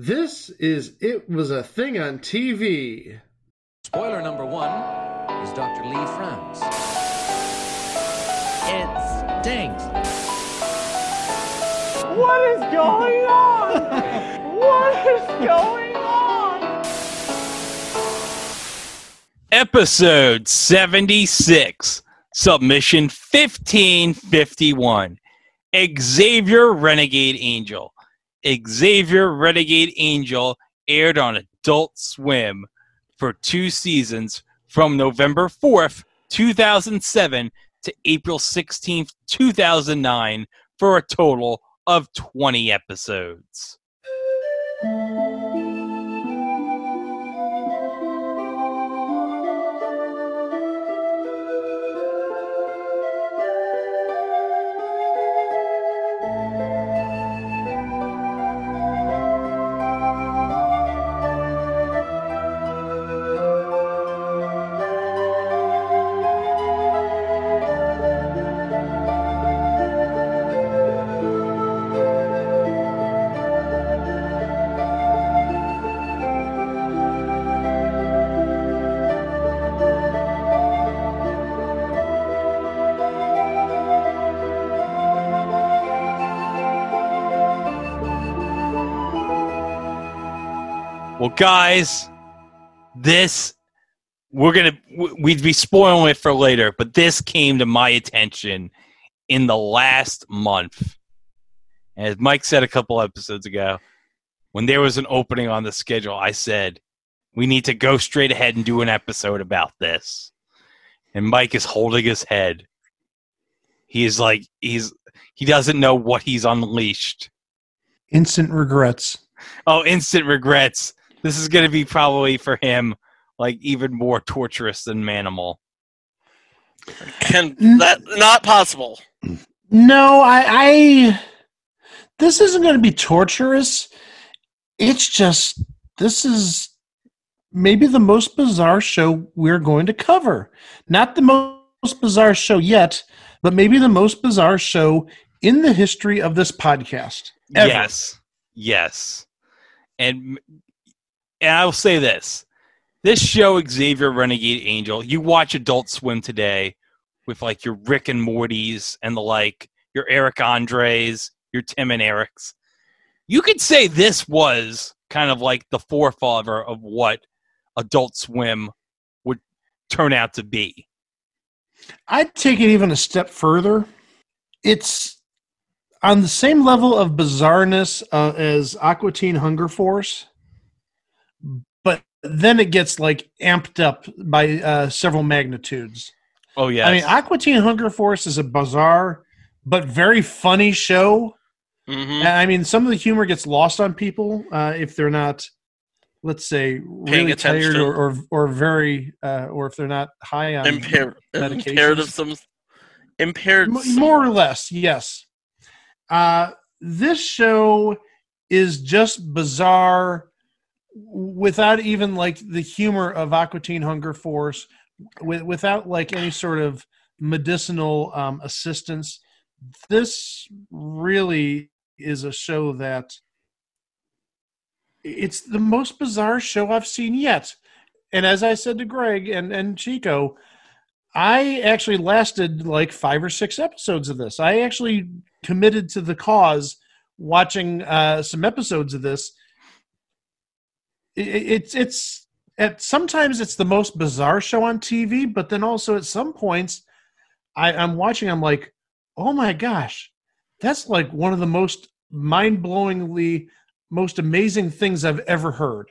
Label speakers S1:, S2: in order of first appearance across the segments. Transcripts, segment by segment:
S1: This is It Was a Thing on TV.
S2: Spoiler number one is Dr. Lee frowns.
S3: It stinks.
S4: What is going on? what is going on?
S3: Episode 76, submission 1551. Xavier Renegade Angel. Xavier Renegade Angel aired on Adult Swim for two seasons from November 4th, 2007 to April 16th, 2009 for a total of 20 episodes. Guys, this we're gonna we'd be spoiling it for later, but this came to my attention in the last month. As Mike said a couple episodes ago, when there was an opening on the schedule, I said we need to go straight ahead and do an episode about this. And Mike is holding his head. He is like he's he doesn't know what he's unleashed.
S5: Instant regrets.
S3: Oh, instant regrets. This is going to be probably for him like even more torturous than Manimal.
S6: Can mm. that not possible?
S5: No, I, I this isn't going to be torturous. It's just this is maybe the most bizarre show we're going to cover. Not the most bizarre show yet, but maybe the most bizarre show in the history of this podcast. Ever.
S3: Yes. Yes. And and I will say this. This show, Xavier Renegade Angel, you watch Adult Swim today with like your Rick and Morty's and the like, your Eric Andres, your Tim and Eric's. You could say this was kind of like the forefather of what Adult Swim would turn out to be.
S5: I'd take it even a step further. It's on the same level of bizarreness uh, as Aqua Teen Hunger Force, then it gets like amped up by uh, several magnitudes.
S3: Oh yeah.
S5: I mean, Aqua Teen Hunger Force is a bizarre but very funny show.
S6: Mm-hmm.
S5: I mean, some of the humor gets lost on people uh, if they're not, let's say, really tired or, or or very, uh, or if they're not high on
S6: Impair, impaired of some impaired.
S5: M- more or less, yes. Uh, this show is just bizarre without even like the humor of Aqua Teen Hunger Force, with, without like any sort of medicinal um, assistance. This really is a show that it's the most bizarre show I've seen yet. And as I said to Greg and, and Chico, I actually lasted like five or six episodes of this. I actually committed to the cause watching uh, some episodes of this. It, it's it's at sometimes it's the most bizarre show on TV, but then also at some points, I, I'm watching. I'm like, oh my gosh, that's like one of the most mind-blowingly most amazing things I've ever heard.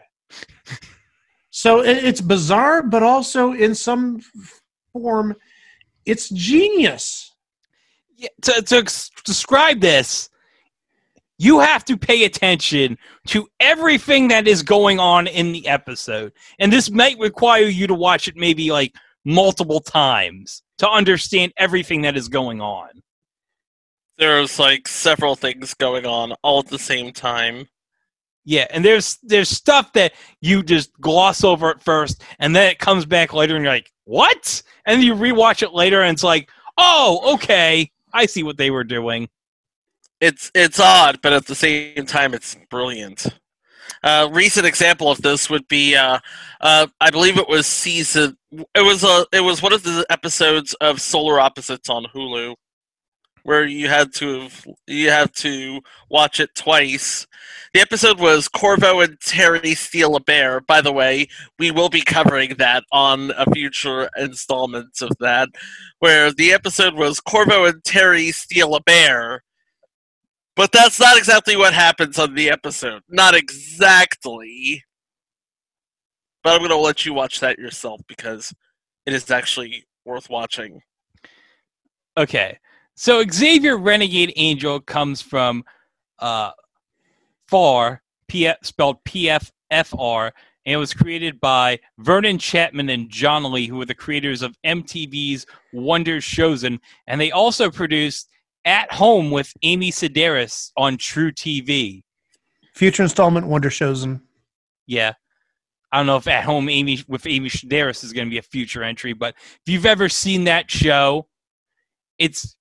S5: so it, it's bizarre, but also in some form, it's genius.
S3: Yeah, to, to describe this, you have to pay attention to everything that is going on in the episode. And this might require you to watch it maybe like multiple times to understand everything that is going on.
S6: There's like several things going on all at the same time.
S3: Yeah, and there's there's stuff that you just gloss over at first, and then it comes back later, and you're like, "What?" And you rewatch it later, and it's like, "Oh, okay, I see what they were doing."
S6: It's it's odd, but at the same time, it's brilliant. A recent example of this would be, uh, uh, I believe it was season. It was a. It was one of the episodes of Solar Opposites on Hulu, where you had to you had to watch it twice. The episode was Korvo and Terry steal a bear. By the way, we will be covering that on a future installment of that, where the episode was Korvo and Terry steal a bear. But that's not exactly what happens on the episode. Not exactly. But I'm going to let you watch that yourself because it is actually worth watching.
S3: Okay. So Xavier Renegade Angel comes from uh, FAR, P- spelled PFFR, and it was created by Vernon Chatman and John Lee, who were the creators of MTV's Wonder Showzen, and they also produced At Home with Amy Sedaris on truTV.
S5: Future installment Wonder Showzen.
S3: Yeah. I don't know if At Home Amy with Amy Sedaris is going to be a future entry, but if you've ever seen that show, it's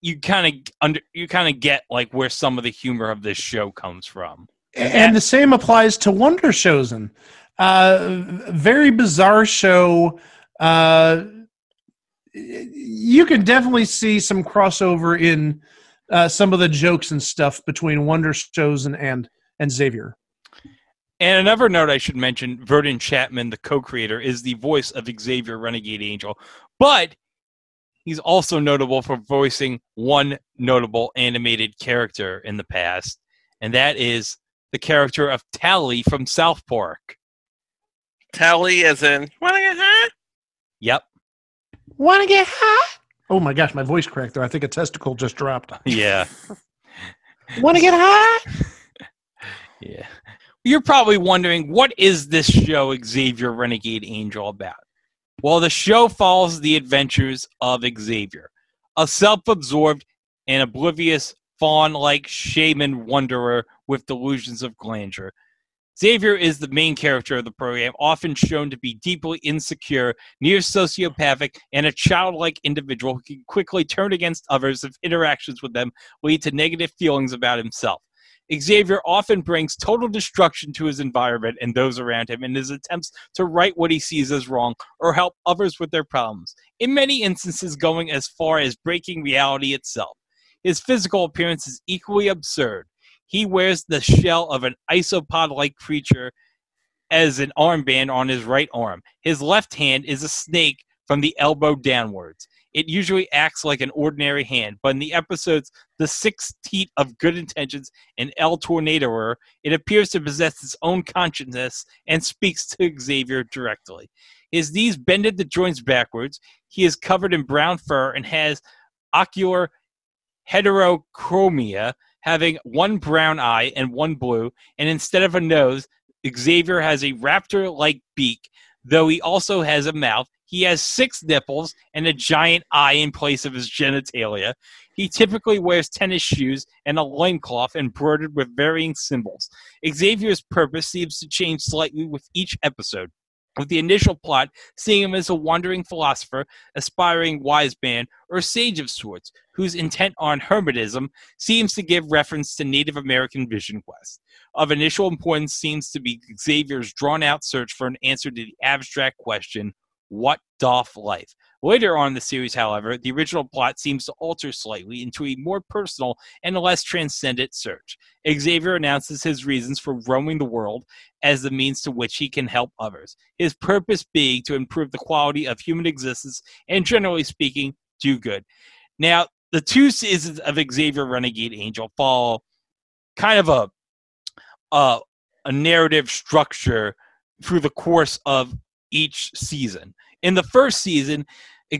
S3: you kind of under you kind of get like where some of the humor of this show comes from.
S5: And the same applies to Wonder Showzen. Uh, very bizarre show. Uh, you can definitely see some crossover in uh, some of the jokes and stuff between Wonder Showzen and and Xavier.
S3: And another note I should mention: Vernon Chatman, the co-creator, is the voice of Xavier Renegade Angel, but he's also notable for voicing one notable animated character in the past, and that is the character of Towelie from South Park.
S6: Towelie, as in, wanna?
S3: Yep.
S5: Want to get high? Oh my gosh, my voice cracked there. I think a testicle just dropped.
S3: Yeah.
S5: Want to get high?
S3: Yeah. You're probably wondering what is this show Xavier Renegade Angel about? Well, the show follows the adventures of Xavier, a self-absorbed and oblivious fawn-like shaman wanderer with delusions of grandeur. Xavier is the main character of the program, often shown to be deeply insecure, near sociopathic, and a childlike individual who can quickly turn against others if interactions with them lead to negative feelings about himself. Xavier often brings total destruction to his environment and those around him in his attempts to right what he sees as wrong or help others with their problems, in many instances, going as far as breaking reality itself. His physical appearance is equally absurd. He wears the shell of an isopod like creature as an armband on his right arm. His left hand is a snake from the elbow downwards. It usually acts like an ordinary hand, but in the episodes The Six Teeth of Good Intentions and El Tornadoer, it appears to possess its own consciousness and speaks to Xavier directly. His knees bend at the joints backwards. He is covered in brown fur and has ocular heterochromia, having one brown eye and one blue, and instead of a nose, Xavier has a raptor like beak, though he also has a mouth. He has six nipples and a giant eye in place of his genitalia. He typically wears tennis shoes and a loincloth embroidered with varying symbols. Xavier's purpose seems to change slightly with each episode. With the initial plot seeing him as a wandering philosopher, aspiring wise man, or sage of sorts, whose intent on hermetism seems to give reference to Native American vision quests. Of initial importance seems to be Xavier's drawn out search for an answer to the abstract question, What doth life? Later on in the series, however, the original plot seems to alter slightly into a more personal and less transcendent search. Xavier announces his reasons for roaming the world as the means to which he can help others, his purpose being to improve the quality of human existence and, generally speaking, do good. Now, the two seasons of Xavier Renegade Angel follow kind of a a, a narrative structure through the course of each season. In the first season,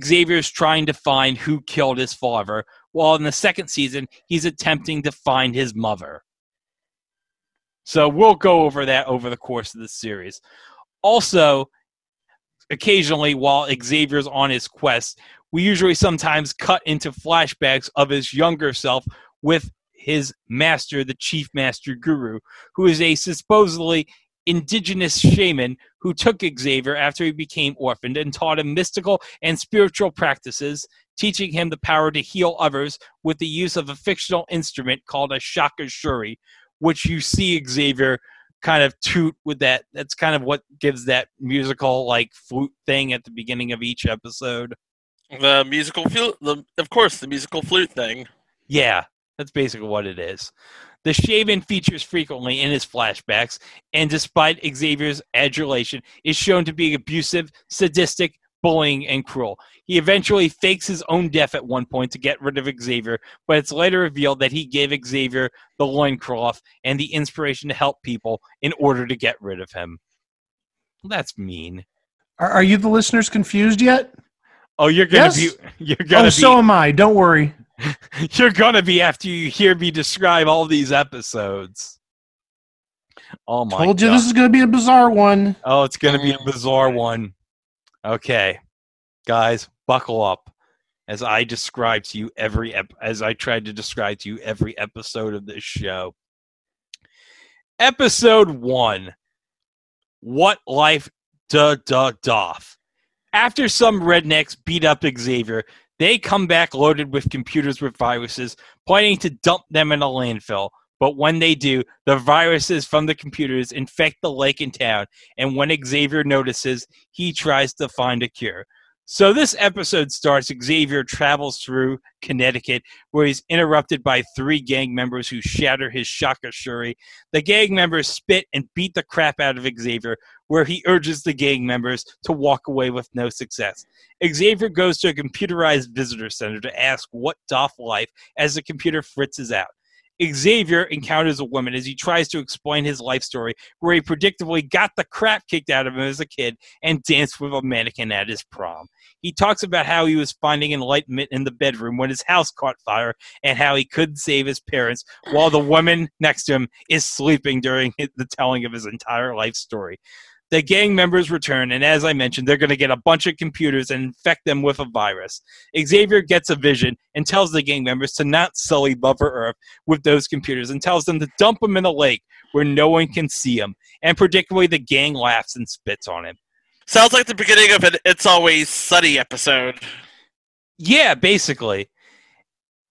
S3: Xavier's trying to find who killed his father, while in the second season, he's attempting to find his mother. So we'll go over that over the course of the series. Also, occasionally, while Xavier's on his quest, we usually sometimes cut into flashbacks of his younger self with his master, the chief master guru, who is a supposedly indigenous shaman who took Xavier after he became orphaned and taught him mystical and spiritual practices, teaching him the power to heal others with the use of a fictional instrument called a shaka shuri, which you see Xavier kind of toot with that. That's kind of what gives that musical like flute thing at the beginning of each episode.
S6: The musical flute, the, of course, the musical flute thing.
S3: Yeah, that's basically what it is. The Shaven features frequently in his flashbacks, and despite Xavier's adulation, is shown to be abusive, sadistic, bullying, and cruel. He eventually fakes his own death at one point to get rid of Xavier, but it's later revealed that he gave Xavier the loincloth and the inspiration to help people in order to get rid of him. That's mean.
S5: Are, are you the listeners confused yet?
S3: Oh, you're gonna
S5: Yes.
S3: be you're gonna
S5: Oh,
S3: be
S5: so am I. Don't worry.
S3: you're gonna be after you hear me describe all these episodes. Oh my
S5: Told you
S3: God.
S5: this is going to be a bizarre one.
S3: Oh, it's going to be a bizarre one. Okay, guys, buckle up as I describe to you every ep- as I tried to describe to you every episode of this show. Episode one: What life da da doth. After some rednecks beat up Xavier, they come back loaded with computers with viruses, planning to dump them in a landfill. But when they do, the viruses from the computers infect the lake and town, and when Xavier notices, he tries to find a cure. So this episode starts Xavier travels through Connecticut, where he's interrupted by three gang members who shatter his shaka shuri. The gang members spit and beat the crap out of Xavier, where he urges the gang members to walk away with no success. Xavier goes to a computerized visitor center to ask what doff life as the computer fritzes out. Xavier encounters a woman as he tries to explain his life story, where he predictably got the crap kicked out of him as a kid and danced with a mannequin at his prom. He talks about how he was finding enlightenment in the bedroom when his house caught fire and how he couldn't save his parents while the woman next to him is sleeping during the telling of his entire life story. The gang members return, and as I mentioned, they're going to get a bunch of computers and infect them with a virus. Xavier gets a vision and tells the gang members to not sully Mother Earth with those computers and tells them to dump them in a lake where no one can see them. And predictably, the gang laughs and spits on him.
S6: Sounds like the beginning of an It's Always Sunny episode.
S3: Yeah, basically.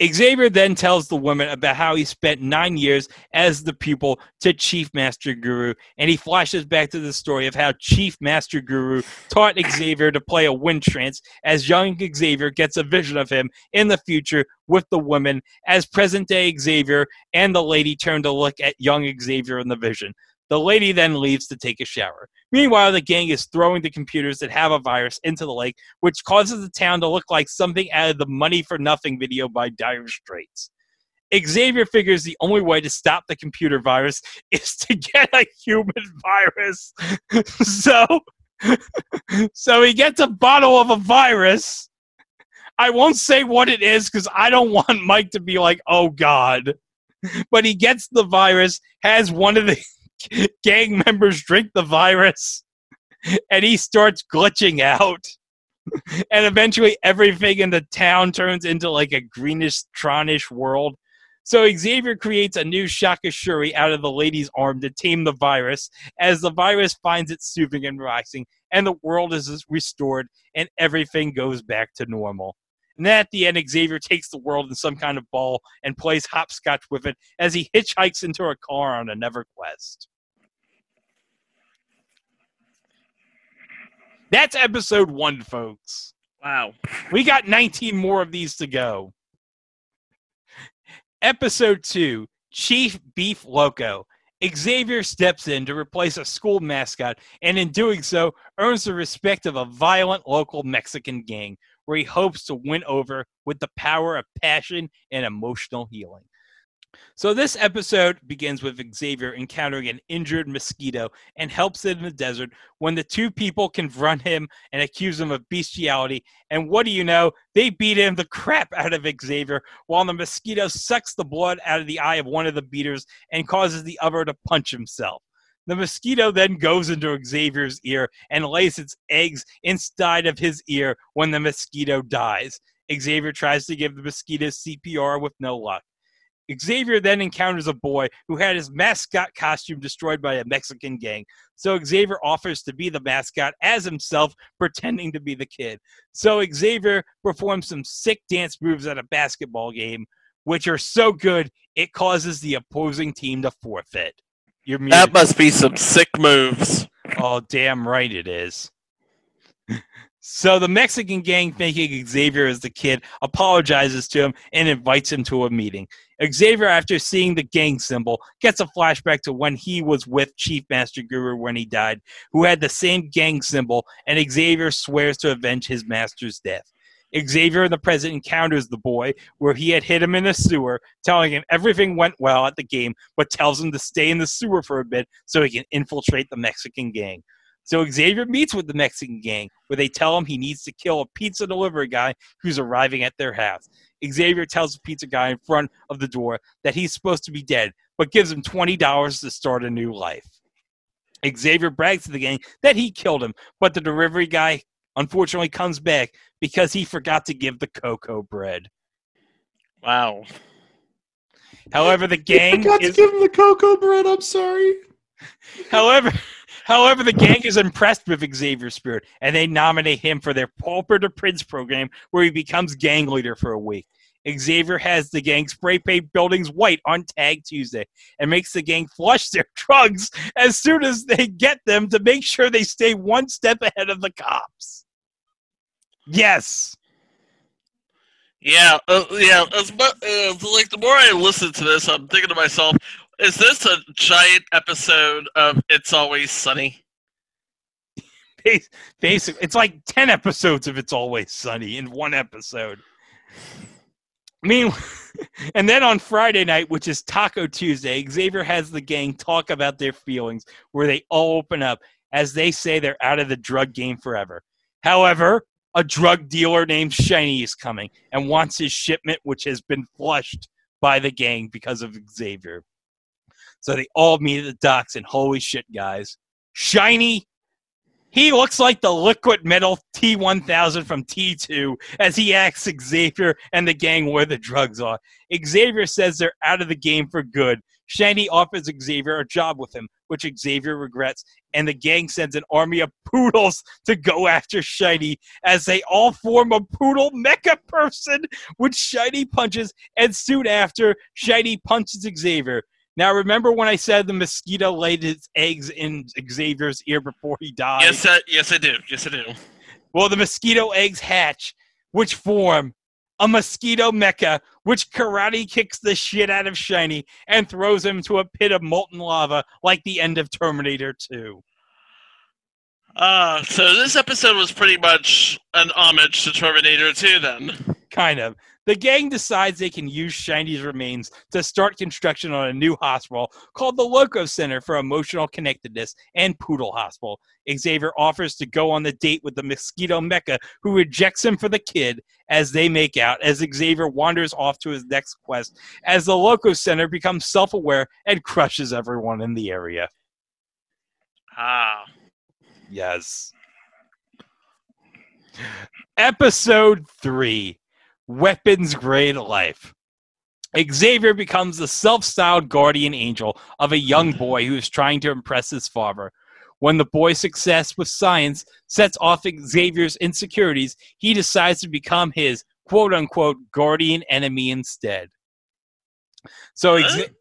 S3: Xavier then tells the woman about how he spent nine years as the pupil to Chief Master Guru, and he flashes back to the story of how Chief Master Guru taught Xavier to play a wind trance as young Xavier gets a vision of him in the future with the woman as present day Xavier and the lady turn to look at young Xavier in the vision. The lady then leaves to take a shower. Meanwhile, the gang is throwing the computers that have a virus into the lake, which causes the town to look like something out of the Money for Nothing video by Dire Straits. Xavier figures the only way to stop the computer virus is to get a human virus. so, so he gets a bottle of a virus. I won't say what it is because I don't want Mike to be like, oh God. But he gets the virus, has one of the gang members drink the virus, and he starts glitching out. and eventually everything in the town turns into like a greenish tronish world. So Xavier creates a new Shakashuri out of the lady's arm to tame the virus, as the virus finds it soothing and relaxing, and the world is restored, and everything goes back to normal. And then at the end, Xavier takes the world in some kind of ball and plays hopscotch with it as he hitchhikes into a car on a Never Quest. That's episode one, folks.
S6: Wow.
S3: We got 19 more of these to go. Episode 2 Chief Beef Loco. Xavier steps in to replace a school mascot, and in doing so, earns the respect of a violent local Mexican gang, where he hopes to win over with the power of passion and emotional healing. So, this episode begins with Xavier encountering an injured mosquito and helps it in the desert when the two people confront him and accuse him of bestiality. And what do you know? They beat him the crap out of Xavier while the mosquito sucks the blood out of the eye of one of the beaters and causes the other to punch himself. The mosquito then goes into Xavier's ear and lays its eggs inside of his ear when the mosquito dies. Xavier tries to give the mosquito CPR with no luck. Xavier then encounters a boy who had his mascot costume destroyed by a Mexican gang. So Xavier offers to be the mascot as himself, pretending to be the kid. So Xavier performs some sick dance moves at a basketball game, which are so good it causes the opposing team to forfeit. You're muted.
S6: That must be some sick moves.
S3: Oh, damn right it is. So the Mexican gang, thinking Xavier is the kid, apologizes to him and invites him to a meeting. Xavier, after seeing the gang symbol, gets a flashback to when he was with Chief Master Guru when he died, who had the same gang symbol, and Xavier swears to avenge his master's death. Xavier in the present encounters the boy where he had hit him in a sewer, telling him everything went well at the game, but tells him to stay in the sewer for a bit so he can infiltrate the Mexican gang. So Xavier meets with the Mexican gang where they tell him he needs to kill a pizza delivery guy who's arriving at their house. Xavier tells the pizza guy in front of the door that he's supposed to be dead, but gives him $20 to start a new life. Xavier brags to the gang that he killed him, but the delivery guy unfortunately comes back because he forgot to give the cocoa bread.
S6: Wow.
S3: However, the
S5: I
S3: gang
S5: forgot
S3: is
S5: to give him the cocoa bread. I'm sorry.
S3: However, however, the gang is impressed with Xavier's spirit, and they nominate him for their Pauper to Prince program, where he becomes gang leader for a week. Xavier has the gang spray paint buildings white on Tag Tuesday and makes the gang flush their drugs as soon as they get them to make sure they stay one step ahead of the cops. Yes.
S6: Yeah, uh, yeah. As uh, like the more I listen to this, I'm thinking to myself, is this a giant episode of It's Always Sunny?
S3: Basically, it's like 10 episodes of It's Always Sunny in one episode. I mean, and then on Friday night, which is Taco Tuesday, Xavier has the gang talk about their feelings, where they all open up as they say they're out of the drug game forever. However, a drug dealer named Shiny is coming and wants his shipment, which has been flushed by the gang because of Xavier. So they all meet at the docks, and holy shit, guys. Shiny he looks like the liquid metal T1000 from T2 as he asks Xavier and the gang where the drugs are. Xavier says they're out of the game for good. Shiny offers Xavier a job with him, which Xavier regrets, and the gang sends an army of poodles to go after Shiny as they all form a poodle mecha person, which Shiny punches, and soon after, Shiny punches Xavier. Now, remember when I said the mosquito laid its eggs in Xavier's ear before he died?
S6: Yes, I, yes, I do. Yes, I do.
S3: Well, the mosquito eggs hatch, which form a mosquito mecha, which karate kicks the shit out of Shiny and throws him to a pit of molten lava like the end of Terminator 2.
S6: Uh, so this episode was pretty much an homage to Terminator 2 then.
S3: Kind of. The gang decides they can use Shiny's remains to start construction on a new hospital called the Loco Center for Emotional Connectedness and Poodle Hospital. Xavier offers to go on the date with the mosquito mecha, who rejects him for the kid as they make out, as Xavier wanders off to his next quest, as the Loco Center becomes self aware and crushes everyone in the area.
S6: Ah.
S3: Yes. Episode 3 Weapons Grade Life. Xavier becomes the self styled guardian angel of a young mm. boy who is trying to impress his father. When the boy's success with science sets off Xavier's insecurities, he decides to become his quote unquote guardian enemy instead. So, Xa-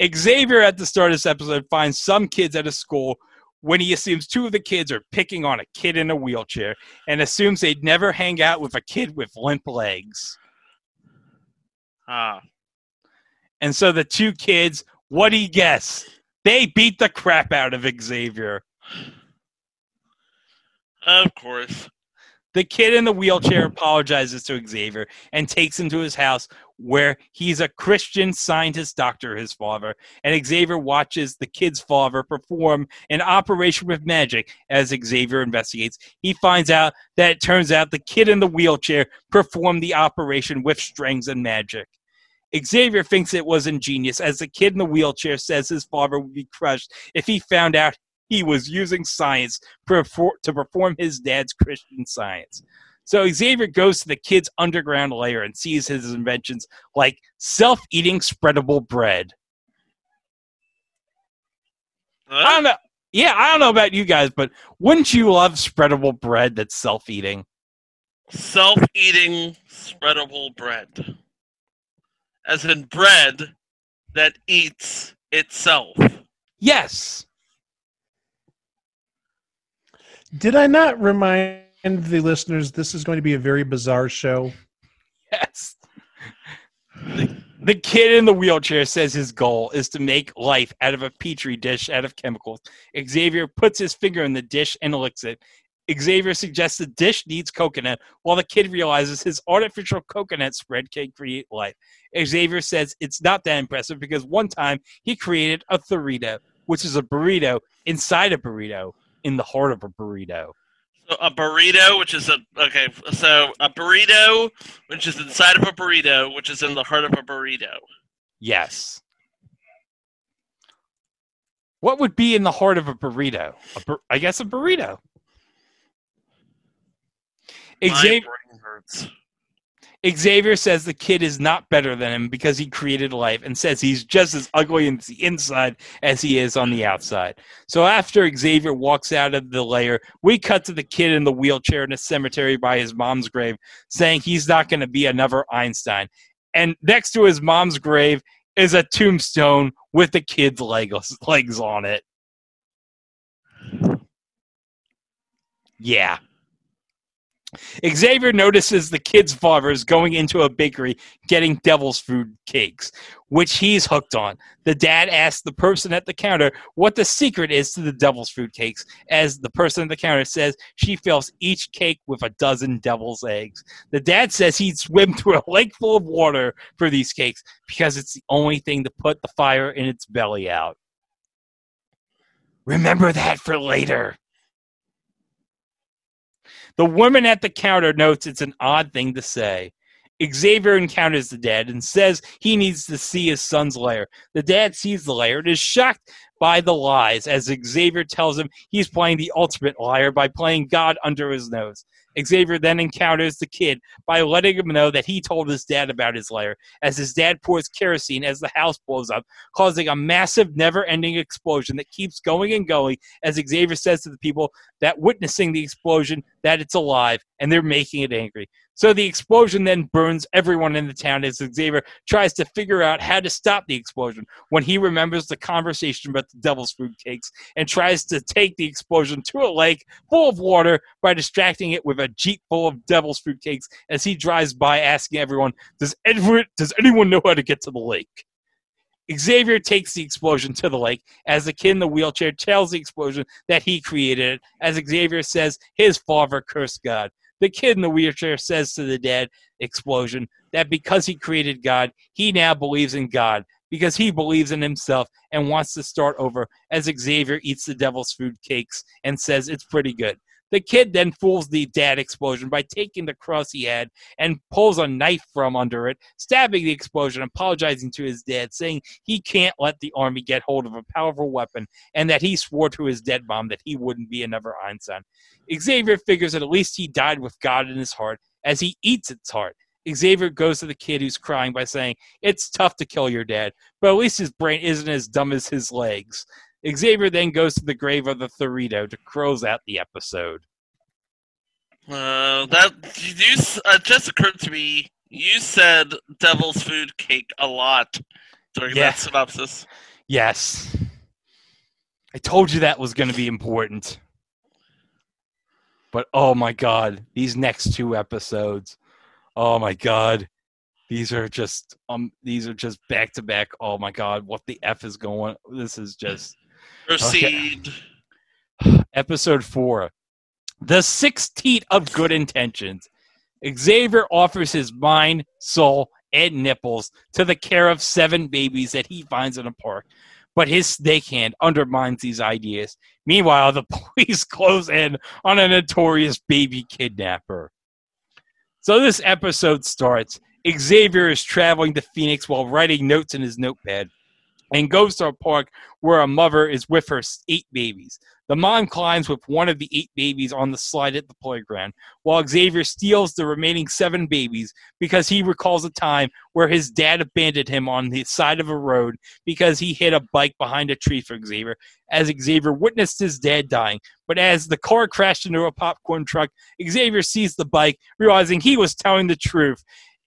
S3: Xavier at the start of this episode finds some kids at a school when he assumes two of the kids are picking on a kid in a wheelchair and assumes they'd never hang out with a kid with limp legs.
S6: Ah.
S3: And so the two kids, what do you guess? They beat the crap out of Xavier.
S6: Of course.
S3: The kid in the wheelchair apologizes to Xavier and takes him to his house where he's a Christian scientist doctor, his father. And Xavier watches the kid's father perform an operation with magic as Xavier investigates. He finds out that it turns out the kid in the wheelchair performed the operation with strings and magic. Xavier thinks it was ingenious as the kid in the wheelchair says his father would be crushed if he found out he was using science perfor- to perform his dad's Christian science. So Xavier goes to the kid's underground lair and sees his inventions like self-eating spreadable bread. I don't know. Yeah, I don't know about you guys, but wouldn't you love spreadable bread that's self-eating?
S6: Self eating spreadable bread. As in bread that eats itself.
S3: Yes.
S5: Did I not remind the listeners this is going to be a very bizarre show?
S3: Yes. The, the kid in the wheelchair says his goal is to make life out of a petri dish out of chemicals. Xavier puts his finger in the dish and licks it. Xavier suggests the dish needs coconut, while the kid realizes his artificial coconut spread can create life. Xavier says it's not that impressive because one time he created a burrito, which is a burrito inside a burrito in the heart of a burrito.
S6: So a burrito, which is a okay, so a burrito, which is inside of a burrito, which is in the heart of a burrito.
S3: Yes. What would be in the heart of a burrito? A bur- I guess a burrito.
S6: My
S3: Xavier,
S6: brain hurts.
S3: Xavier says the kid is not better than him because he created life and says he's just as ugly on the inside as he is on the outside. So after Xavier walks out of the lair, we cut to the kid in the wheelchair in a cemetery by his mom's grave saying he's not going to be another Einstein. And next to his mom's grave is a tombstone with the kid's legs, legs on it. Yeah. Xavier notices the kid's father is going into a bakery getting devil's food cakes, which he's hooked on. The dad asks the person at the counter what the secret is to the devil's food cakes, as the person at the counter says she fills each cake with a dozen devil's eggs. The dad says he'd swim through a lake full of water for these cakes because it's the only thing to put the fire in its belly out. Remember that for later. The woman at the counter notes it's an odd thing to say. Xavier encounters the dad and says he needs to see his son's lair. The dad sees the lair and is shocked by the lies as Xavier tells him he's playing the ultimate liar by playing God under his nose. Xavier then encounters the kid by letting him know that he told his dad about his lair as his dad pours kerosene as the house blows up, causing a massive, never ending explosion that keeps going and going as Xavier says to the people that witnessing the explosion that it's alive and they're making it angry. So the explosion then burns everyone in the town as Xavier tries to figure out how to stop the explosion when he remembers the conversation about the devil's food cakes and tries to take the explosion to a lake full of water by distracting it with a jeep full of devil's food cakes as he drives by asking everyone, does anyone, does anyone know how to get to the lake? Xavier takes the explosion to the lake as the kid in the wheelchair tells the explosion that he created it, as Xavier says his father cursed God. The kid in the wheelchair says to the dad explosion that because he created God, he now believes in God because he believes in himself and wants to start over as Xavier eats the devil's food cakes and says it's pretty good. The kid then fools the dad explosion by taking the cross he had and pulls a knife from under it, stabbing the explosion, apologizing to his dad, saying he can't let the army get hold of a powerful weapon and that he swore to his dead mom that he wouldn't be another Einstein. Xavier figures that at least he died with God in his heart as he eats its heart. Xavier goes to the kid who's crying by saying, It's tough to kill your dad, but at least his brain isn't as dumb as his legs. Xavier then goes to the grave of the Thorito to close out the episode.
S6: Uh, that you uh, just occurred to me. You said devil's food cake a lot during
S3: Yeah.
S6: that synopsis.
S3: Yes. I told you that was going to be important. But oh my god, these next two episodes. Oh my god. These are just um these are just back to back. Oh my god, what the F is going? This is just
S6: Proceed.
S3: episode 4. The Six Teeth of good intentions. Xavier offers his mind, soul, and nipples to the care of seven babies that he finds in a park. But his snake hand undermines these ideas. Meanwhile, the police close in on a notorious baby kidnapper. So this episode starts. Xavier is traveling to Phoenix while writing notes in his notepad and goes to a park where a mother is with her eight babies. The mom climbs with one of the eight babies on the slide at the playground, while Xavier steals the remaining seven babies because he recalls a time where his dad abandoned him on the side of a road because he hit a bike behind a tree for Xavier, as Xavier witnessed his dad dying. But as the car crashed into a popcorn truck, Xavier sees the bike, realizing he was telling the truth.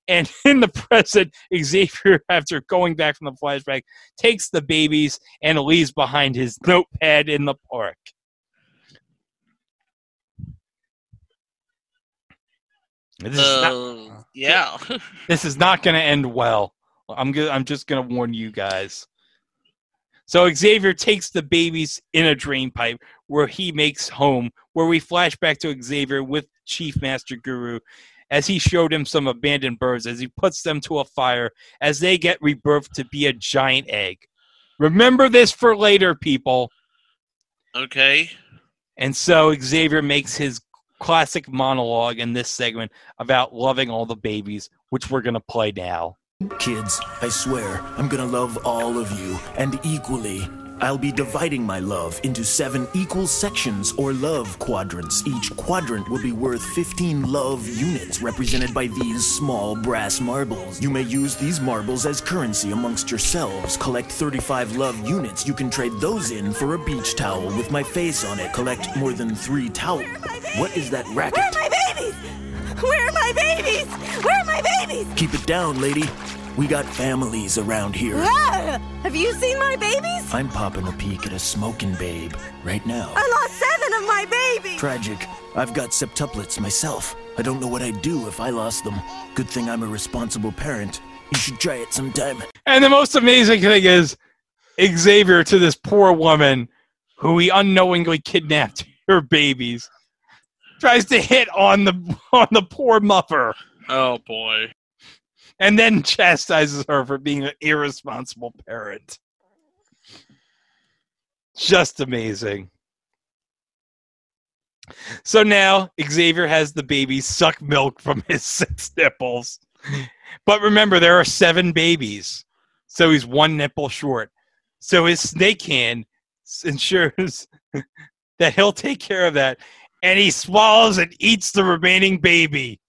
S3: And in the present, Xavier, after going back from the flashback, takes the babies and leaves behind his notepad in the park. This is not,
S6: Uh, yeah.
S3: this is not going to end well. I'm go- I'm just going to warn you guys. So Xavier takes the babies in a drain pipe where he makes home, where we flash back to Xavier with Chief Master Guru as he showed him some abandoned birds as he puts them to a fire as they get rebirthed to be a giant egg. Remember this for later, people.
S6: okay.
S3: And so Xavier makes his classic monologue in this segment about loving all the babies, which we're going to play now.
S7: Kids, I swear, I'm gonna love all of you, and equally. I'll be dividing my love into seven equal sections or love quadrants. Each quadrant will be worth 15 love units, represented by these small brass marbles. You may use these marbles as currency amongst yourselves. Collect 35 love units. You can trade those in for a beach towel with my face on it. Collect more than three towel. What is that racket?
S8: Where are my babies? Where are my babies? Where are my babies?
S7: Keep it down, lady. We got families around here.
S8: Ah! Have you seen my babies?
S7: I'm popping a peek at a smoking babe right now.
S8: I lost seven of my babies.
S7: Tragic. I've got septuplets myself. I don't know what I'd do if I lost them. Good thing I'm a responsible parent. You should try it sometime.
S3: And the most amazing thing is Xavier to this poor woman who he unknowingly kidnapped her babies tries to hit on the on the poor mother
S6: Oh boy.
S3: And then chastises her for being an irresponsible parent. Just amazing. So now Xavier has the baby suck milk from his six nipples. But remember, there are seven babies. So he's one nipple short. So his snake hand ensures that he'll take care of that. And he swallows and eats the remaining baby.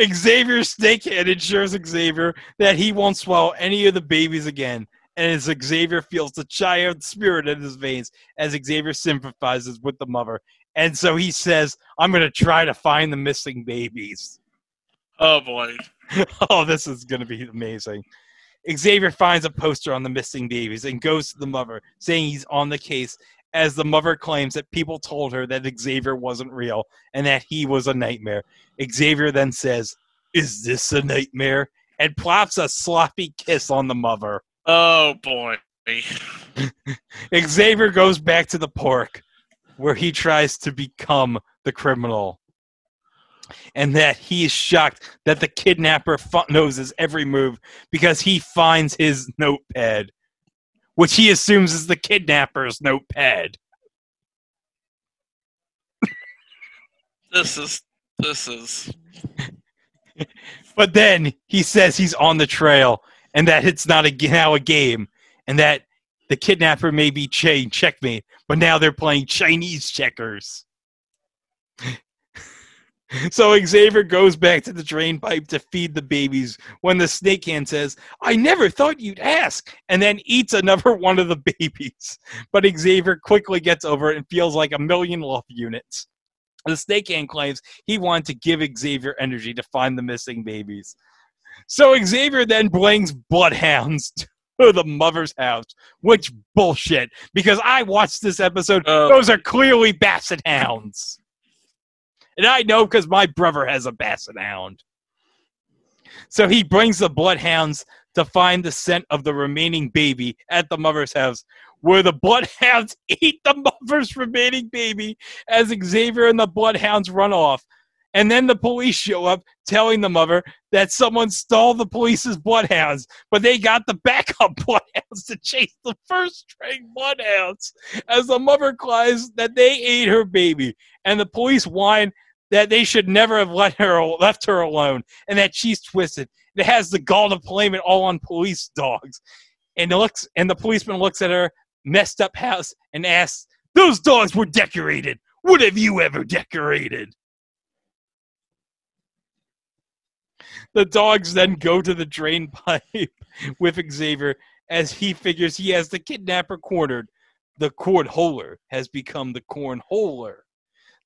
S3: Xavier's snake hand ensures Xavier that he won't swallow any of the babies again. And as Xavier feels the child spirit in his veins, as Xavier sympathizes with the mother. And so he says, I'm going to try to find the missing babies.
S6: Oh boy.
S3: oh, this is going to be amazing. Xavier finds a poster on the missing babies and goes to the mother, saying he's on the case, as the mother claims that people told her that Xavier wasn't real and that he was a nightmare. Xavier then says, Is this a nightmare? and plops a sloppy kiss on the mother.
S6: Oh boy.
S3: Xavier goes back to the park where he tries to become the criminal. And that he is shocked that the kidnapper knows his every move because he finds his notepad, which he assumes is the kidnapper's notepad.
S6: This is this is
S3: But then he says he's on the trail and that it's not a, now a game and that the kidnapper may be chain checkmate, but now they're playing Chinese checkers. so Xavier goes back to the drain pipe to feed the babies when the snake hand says, I never thought you'd ask, and then eats another one of the babies. But Xavier quickly gets over it and feels like a million love units. The snake hand claims he wanted to give Xavier energy to find the missing babies. So Xavier then brings bloodhounds to the mother's house, which bullshit. Because I watched this episode,
S6: Oh.
S3: those are clearly basset hounds, and I know because my brother has a basset hound. So he brings the bloodhounds to find the scent of the remaining baby at the mother's house, where the bloodhounds eat the mother's remaining baby as Xavier and the bloodhounds run off. And then the police show up telling the mother that someone stole the police's bloodhounds, but they got the backup bloodhounds to chase the first string bloodhounds as the mother cries that they ate her baby. And the police whine that they should never have let her left her alone and that she's twisted. It has the gall to blame it all on police dogs. And looks and the policeman looks at her messed up house and asks, Those dogs were decorated. What have you ever decorated? The dogs then go to the drain pipe with Xavier as he figures he has the kidnapper cornered. The cornholer has become the corn cornholer.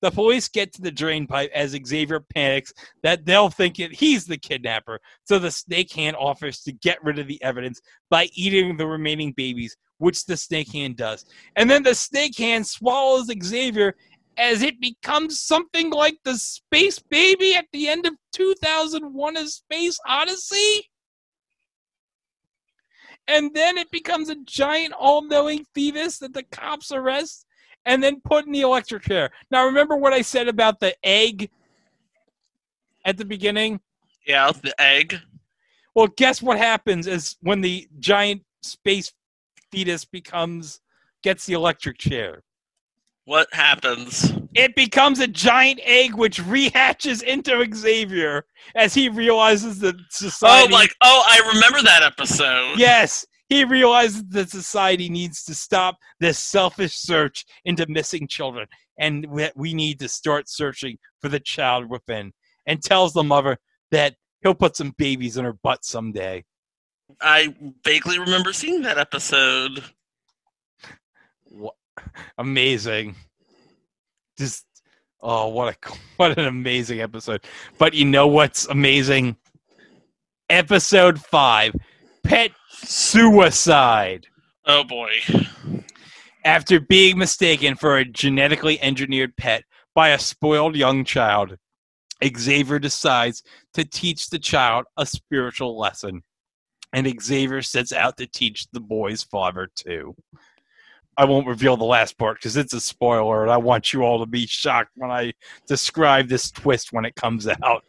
S3: The police get to the drain pipe as Xavier panics that they'll think it, he's the kidnapper. So the snake hand offers to get rid of the evidence by eating the remaining babies, which the snake hand does. And then the snake hand swallows Xavier as it becomes something like the space baby at the end of 2001 A Space Odyssey. And then it becomes a giant all knowing fetus that the cops arrest and then put in the electric chair. Now, remember what I said about the egg at the beginning?
S6: Yeah, the egg.
S3: Well, guess what happens is when the giant space fetus becomes gets the electric chair.
S6: What happens?
S3: It becomes a giant egg which rehatches into Xavier as he realizes that
S6: oh,
S3: society.
S6: Oh, like oh, I remember that episode.
S3: Yes, he realizes that society needs to stop this selfish search into missing children, and that we need to start searching for the child within. And tells the mother that he'll put some babies in her butt someday.
S6: I vaguely remember seeing that episode.
S3: Wha- Amazing. Just oh, what a what an amazing episode! But you know what's amazing? Episode five, pet suicide.
S6: Oh boy.
S3: After being mistaken for a genetically engineered pet by a spoiled young child, Xavier decides to teach the child a spiritual lesson. And Xavier sets out to teach the boy's father too. I won't reveal the last part because it's a spoiler, and I want you all to be shocked when I describe this twist when it comes out.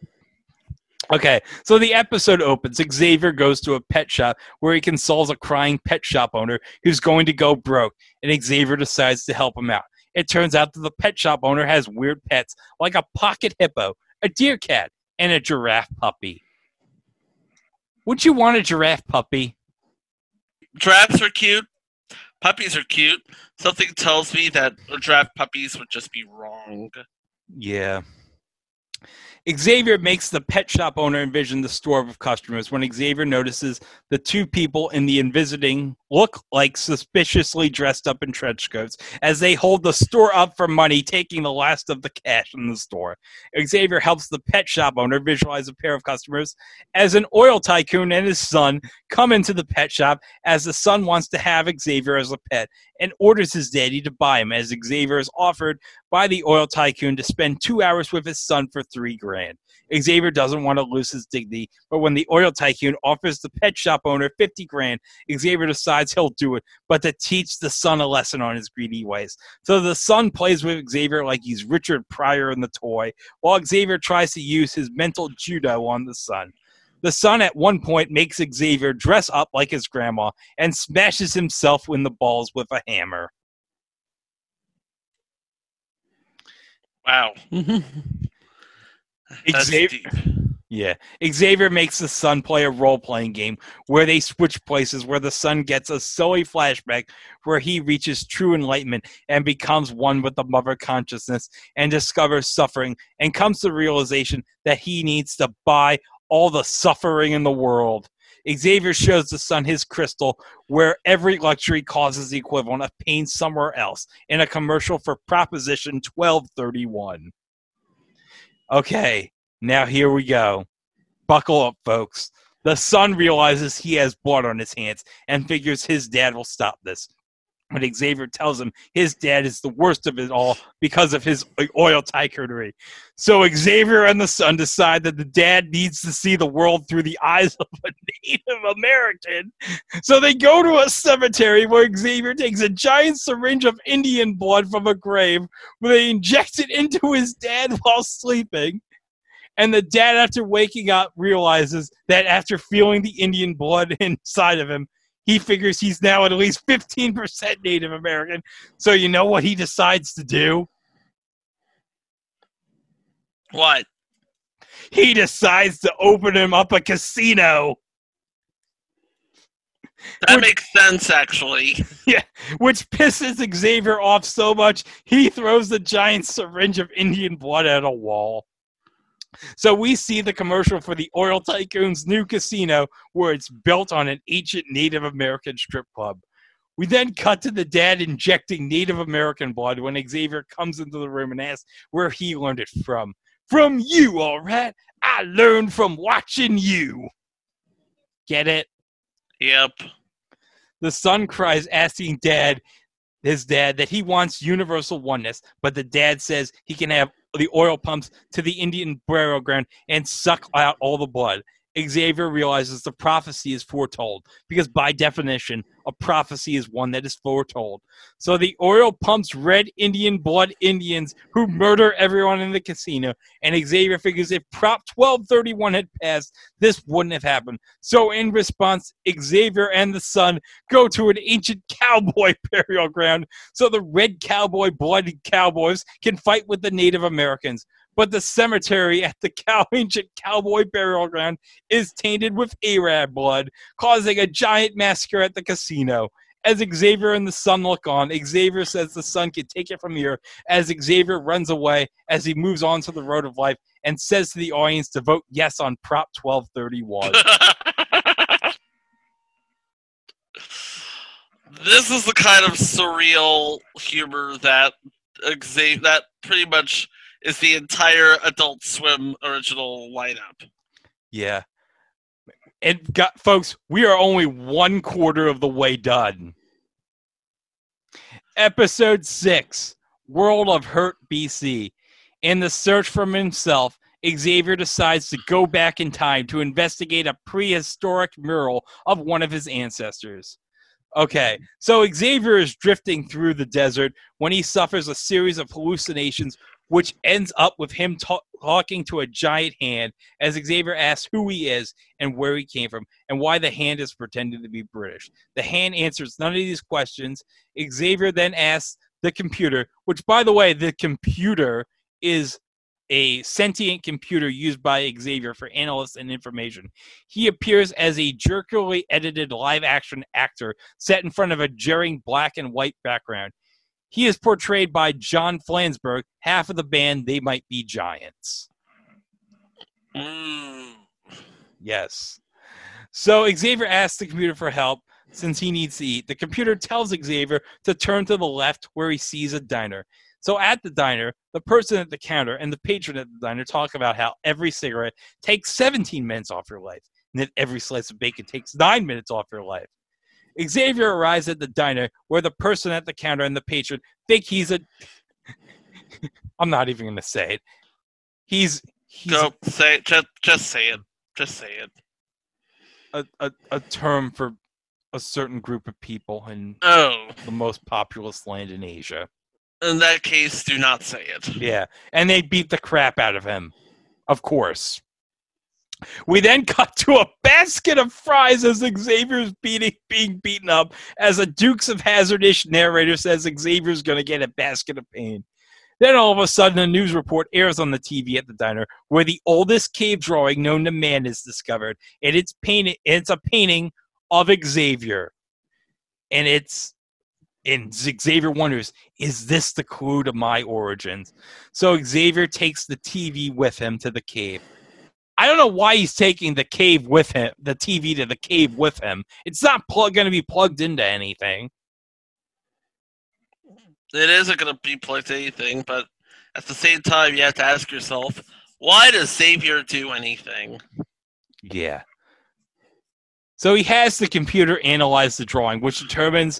S3: Okay, so the episode opens. Xavier goes to a pet shop where he consoles a crying pet shop owner who's going to go broke, and Xavier decides to help him out. It turns out that the pet shop owner has weird pets like a pocket hippo, a deer cat, and a giraffe puppy. Would you want a giraffe puppy?
S6: Giraffes are cute. Puppies are cute. Something tells me that giraffe puppies would just be wrong.
S3: Yeah. Xavier makes the pet shop owner envision the store of customers when Xavier notices the two people in the envisiting look like suspiciously dressed up in trench coats as they hold the store up for money, taking the last of the cash in the store. Xavier helps the pet shop owner visualize a pair of customers as an oil tycoon and his son come into the pet shop as the son wants to have Xavier as a pet and orders his daddy to buy him as Xavier is offered by the oil tycoon to spend two hours with his son for three grand. Xavier doesn't want to lose his dignity, but when the oil tycoon offers the pet shop owner 50 grand, Xavier decides he'll do it, but to teach the son a lesson on his greedy ways. So the son plays with Xavier like he's Richard Pryor in the toy, while Xavier tries to use his mental judo on the son. The son at one point makes Xavier dress up like his grandma and smashes himself in the balls with a hammer.
S6: Wow.
S3: Xavier, yeah, Xavier makes the son play a role playing game where they switch places, where the son gets a silly flashback where he reaches true enlightenment and becomes one with the mother consciousness and discovers suffering and comes to the realization that he needs to buy all the suffering in the world. Xavier shows the son his crystal, where every luxury causes the equivalent of pain somewhere else, in a commercial for Proposition 1231. Okay, now here we go. Buckle up, folks. The son realizes he has blood on his hands and figures his dad will stop this. But Xavier tells him his dad is the worst of it all because of his oil tycoonery. So Xavier and the son decide that the dad needs to see the world through the eyes of a Native American. So they go to a cemetery where Xavier takes a giant syringe of Indian blood from a grave where they inject it into his dad while sleeping. And the dad, after waking up, realizes that after feeling the Indian blood inside of him, he figures he's now at least 15% Native American. So you know what he decides to do?
S6: What?
S3: He decides to open him up a casino,
S6: That
S3: Would-
S6: makes sense, actually.
S3: Yeah, which pisses Xavier off so much he throws the giant syringe of Indian blood at a wall. So we see the commercial for the oil tycoon's new casino where it's built on an ancient Native American strip club. We then cut to the dad injecting Native American blood when Xavier comes into the room and asks where he learned it from. From you, all right. I learned from watching you. Get it?
S6: Yep.
S3: The son cries, asking dad, his dad, that he wants universal oneness, but the dad says he can have the oil pumps to the Indian burial ground and suck out all the blood. Xavier realizes the prophecy is foretold because, by definition, a prophecy is one that is foretold. So the oil pumps red Indian blood Indians who murder everyone in the casino, and Xavier figures if Prop 1231 had passed, this wouldn't have happened. So, in response, Xavier and the son go to an ancient cowboy burial ground so the red cowboy blooded cowboys can fight with the Native Americans but the cemetery at the cow ancient cowboy burial ground is tainted with Arab blood, causing a giant massacre at the casino. As Xavier and the son look on, Xavier says the son can take it from here as Xavier runs away as he moves on to the road of life and says to the audience to vote yes on Prop 1231.
S6: this is the kind of surreal humor that Xavier, that pretty much is the entire Adult Swim original lineup.
S3: yeah. And got folks, we are only one quarter of the way done. Episode 6 World of Hurt BC. In the search for himself, Xavier decides to go back in time to investigate a prehistoric mural of one of his ancestors. Okay, so Xavier is drifting through the desert when he suffers a series of hallucinations, which ends up with him ta- talking to a giant hand as Xavier asks who he is and where he came from and why the hand is pretending to be British. The hand answers none of these questions. Xavier then asks the computer, which, by the way, the computer is a sentient computer used by Xavier for analysis and information. He appears as a jerkily edited live action actor set in front of a jarring black and white background. He is portrayed by John Flansburgh, half of the band They Might Be Giants.
S6: Mm.
S3: Yes. So Xavier asks the computer for help since he needs to eat. The computer tells Xavier to turn to the left where he sees a diner. So at the diner, the person at the counter and the patron at the diner talk about how every cigarette takes 17 minutes off your life, and that every slice of bacon takes nine minutes off your life. Xavier arrives at the diner where the person at the counter and the patron think he's a. I'm not even going to say it. He's he's
S6: Go say it. Just, just say it. Just say it.
S3: a, a, a term for a certain group of people in
S6: Oh,
S3: the most populous land in Asia.
S6: in that case, do not say it.
S3: Yeah, and they beat the crap out of him, of course. We then cut to a basket of fries as Xavier's beating, being beaten up, as a Dukes of Hazzardish narrator says Xavier's going to get a basket of pain. Then all of a sudden, a news report airs on the TV at the diner where the oldest cave drawing known to man is discovered, and it's painted. It's a painting of Xavier, and it's and Xavier wonders, is this the clue to my origins? So Xavier takes the TV with him to the cave. I don't know why he's taking the cave with him, the TV to the cave with him. It's not plug- going to be plugged into anything.
S6: It isn't going to be plugged to anything, but at the same time, you have to ask yourself, why does Xavier do anything?
S3: Yeah. So he has the computer analyze the drawing, which determines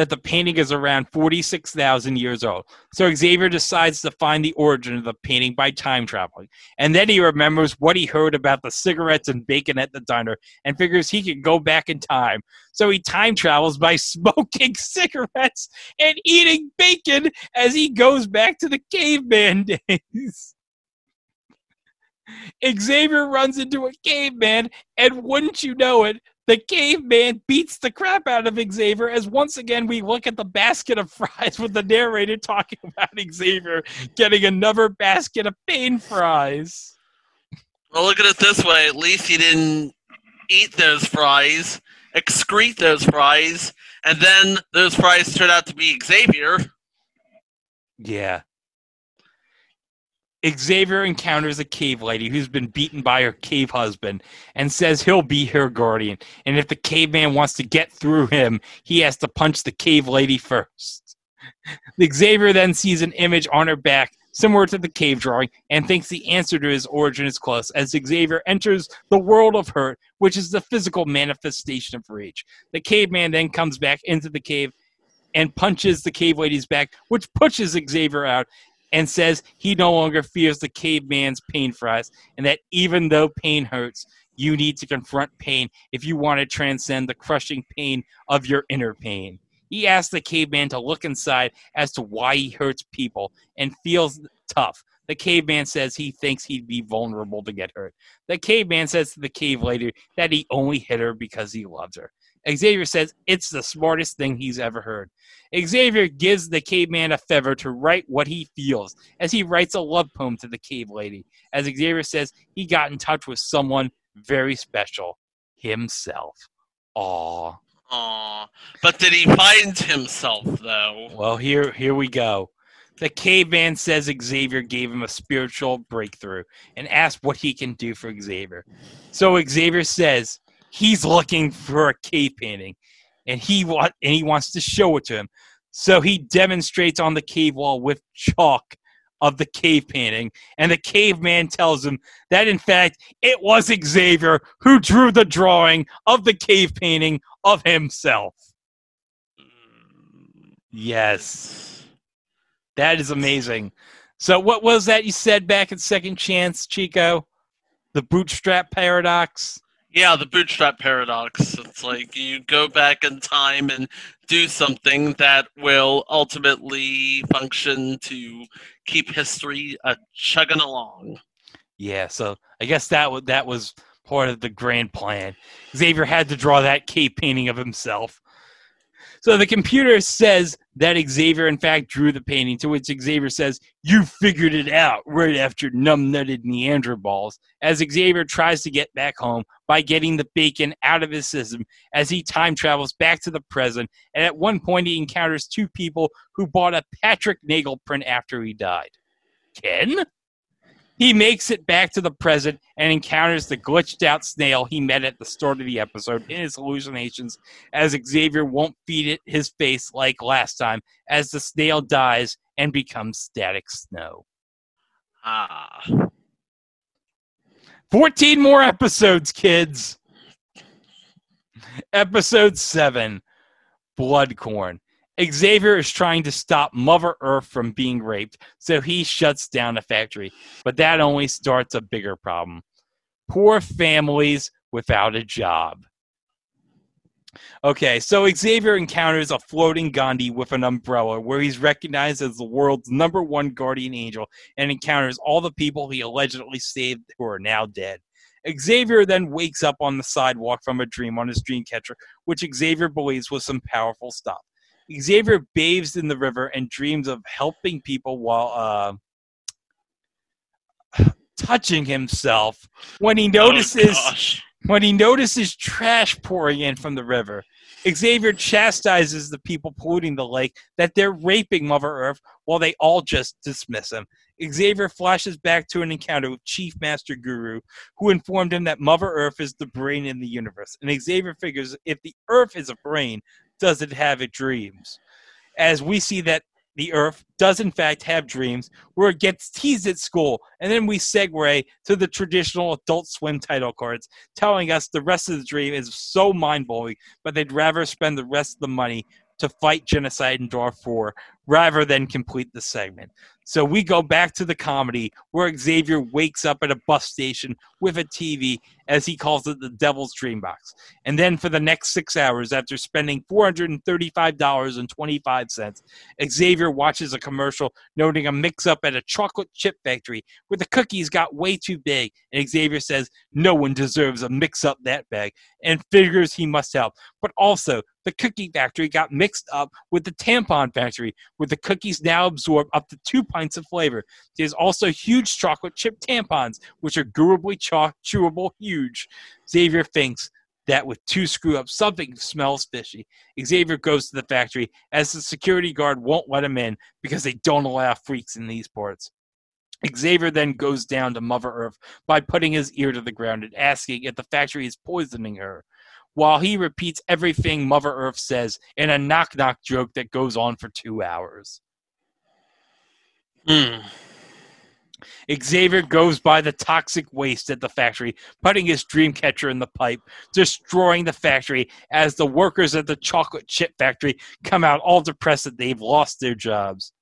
S3: that the painting is around 46,000 years old. So Xavier decides to find the origin of the painting by time traveling. And then he remembers what he heard about the cigarettes and bacon at the diner and figures he can go back in time. So he time travels by smoking cigarettes and eating bacon as he goes back to the caveman days. Xavier runs into a caveman, and wouldn't you know it, the caveman beats the crap out of Xavier as once again we look at the basket of fries with the narrator talking about Xavier getting another basket of pain fries.
S6: Well, look at it this way. At least he didn't eat those fries, excrete those fries, and then those fries turned out to be Xavier.
S3: Yeah. Xavier encounters a cave lady who's been beaten by her cave husband and says he'll be her guardian. And if the caveman wants to get through him, he has to punch the cave lady first. Xavier then sees an image on her back similar to the cave drawing and thinks the answer to his origin is close as Xavier enters the world of hurt, which is the physical manifestation of rage. The caveman then comes back into the cave and punches the cave lady's back, which pushes Xavier out and says he no longer fears the caveman's pain fries, and that even though pain hurts, you need to confront pain if you want to transcend the crushing pain of your inner pain. He asks the caveman to look inside as to why he hurts people and feels tough. The caveman says he thinks he'd be vulnerable to get hurt. The caveman says to the cave lady that he only hit her because he loves her. Xavier says it's the smartest thing he's ever heard. Xavier gives the caveman a feather to write what he feels as he writes a love poem to the cave lady. As Xavier says, he got in touch with someone very special himself. Aww.
S6: Aw. But did he find himself though?
S3: Well, here here we go. The caveman says Xavier gave him a spiritual breakthrough and asked what he can do for Xavier. So Xavier says he's looking for a cave painting and he want and he wants to show it to him. So he demonstrates on the cave wall with chalk of the cave painting, and the caveman tells him that in fact it was Xavier who drew the drawing of the cave painting of himself. Yes. That is amazing. So what was that you said back at Second Chance, Chico? The bootstrap paradox?
S6: Yeah, the bootstrap paradox. It's like you go back in time and do something that will ultimately function to keep history uh, chugging along.
S3: Yeah, so I guess that was that was part of the grand plan. Xavier had to draw that cave painting of himself. So the computer says that Xavier, in fact, drew the painting, to which Xavier says, You figured it out right after numb-nutted Neanderballs, as Xavier tries to get back home by getting the bacon out of his system as he time travels back to the present. And at one point, he encounters two people who bought a Patrick Nagel print after he died. Ken? He makes it back to the present and encounters the glitched out snail he met at the start of the episode in his hallucinations as Xavier won't feed it his face like last time as the snail dies and becomes static snow.
S6: Ah.
S3: 14 more episodes, kids. Episode 7 Bloodcorn. Xavier is trying to stop Mother Earth from being raped, so he shuts down the factory. But that only starts a bigger problem. Poor families without a job. Okay, so Xavier encounters a floating Gandhi with an umbrella where he's recognized as the world's number one guardian angel and encounters all the people he allegedly saved who are now dead. Xavier then wakes up on the sidewalk from a dream on his dream catcher, which Xavier believes was some powerful stuff. Xavier bathes in the river and dreams of helping people while uh, touching himself when he notices
S6: Oh,
S3: when he notices trash pouring in from the river. Xavier chastises the people polluting the lake that they're raping Mother Earth while they all just dismiss him. Xavier flashes back to an encounter with Chief Master Guru, who informed him that Mother Earth is the brain in the universe. And Xavier figures if the Earth is a brain, does it have dreams? As we see that the Earth does in fact have dreams, where it gets teased at school, and then we segue to the traditional Adult Swim title cards, telling us the rest of the dream is so mind blowing, but they'd rather spend the rest of the money to fight genocide in Darfur rather than complete the segment. So we go back to the comedy where Xavier wakes up at a bus station with a TV, as he calls it the Devil's Dream Box. And then for the next six hours, after spending $435.25, Xavier watches a commercial noting a mix up at a chocolate chip factory where the cookies got way too big. And Xavier says no one deserves a mix up that big and figures he must help. But also, the cookie factory got mixed up with the tampon factory, where the cookies now absorb up to two pints of flavor. There's also huge chocolate chip tampons, which are gurably chaw- chewable huge. Xavier thinks that with two screw ups, something smells fishy. Xavier goes to the factory as the security guard won't let him in because they don't allow freaks in these parts. Xavier then goes down to Mother Earth by putting his ear to the ground and asking if the factory is poisoning her, while he repeats everything Mother Earth says in a knock knock joke that goes on for two hours.
S6: Hmm.
S3: Xavier goes by the toxic waste at the factory, putting his dream catcher in the pipe, destroying the factory as the workers at the chocolate chip factory come out all depressed that they've lost their jobs.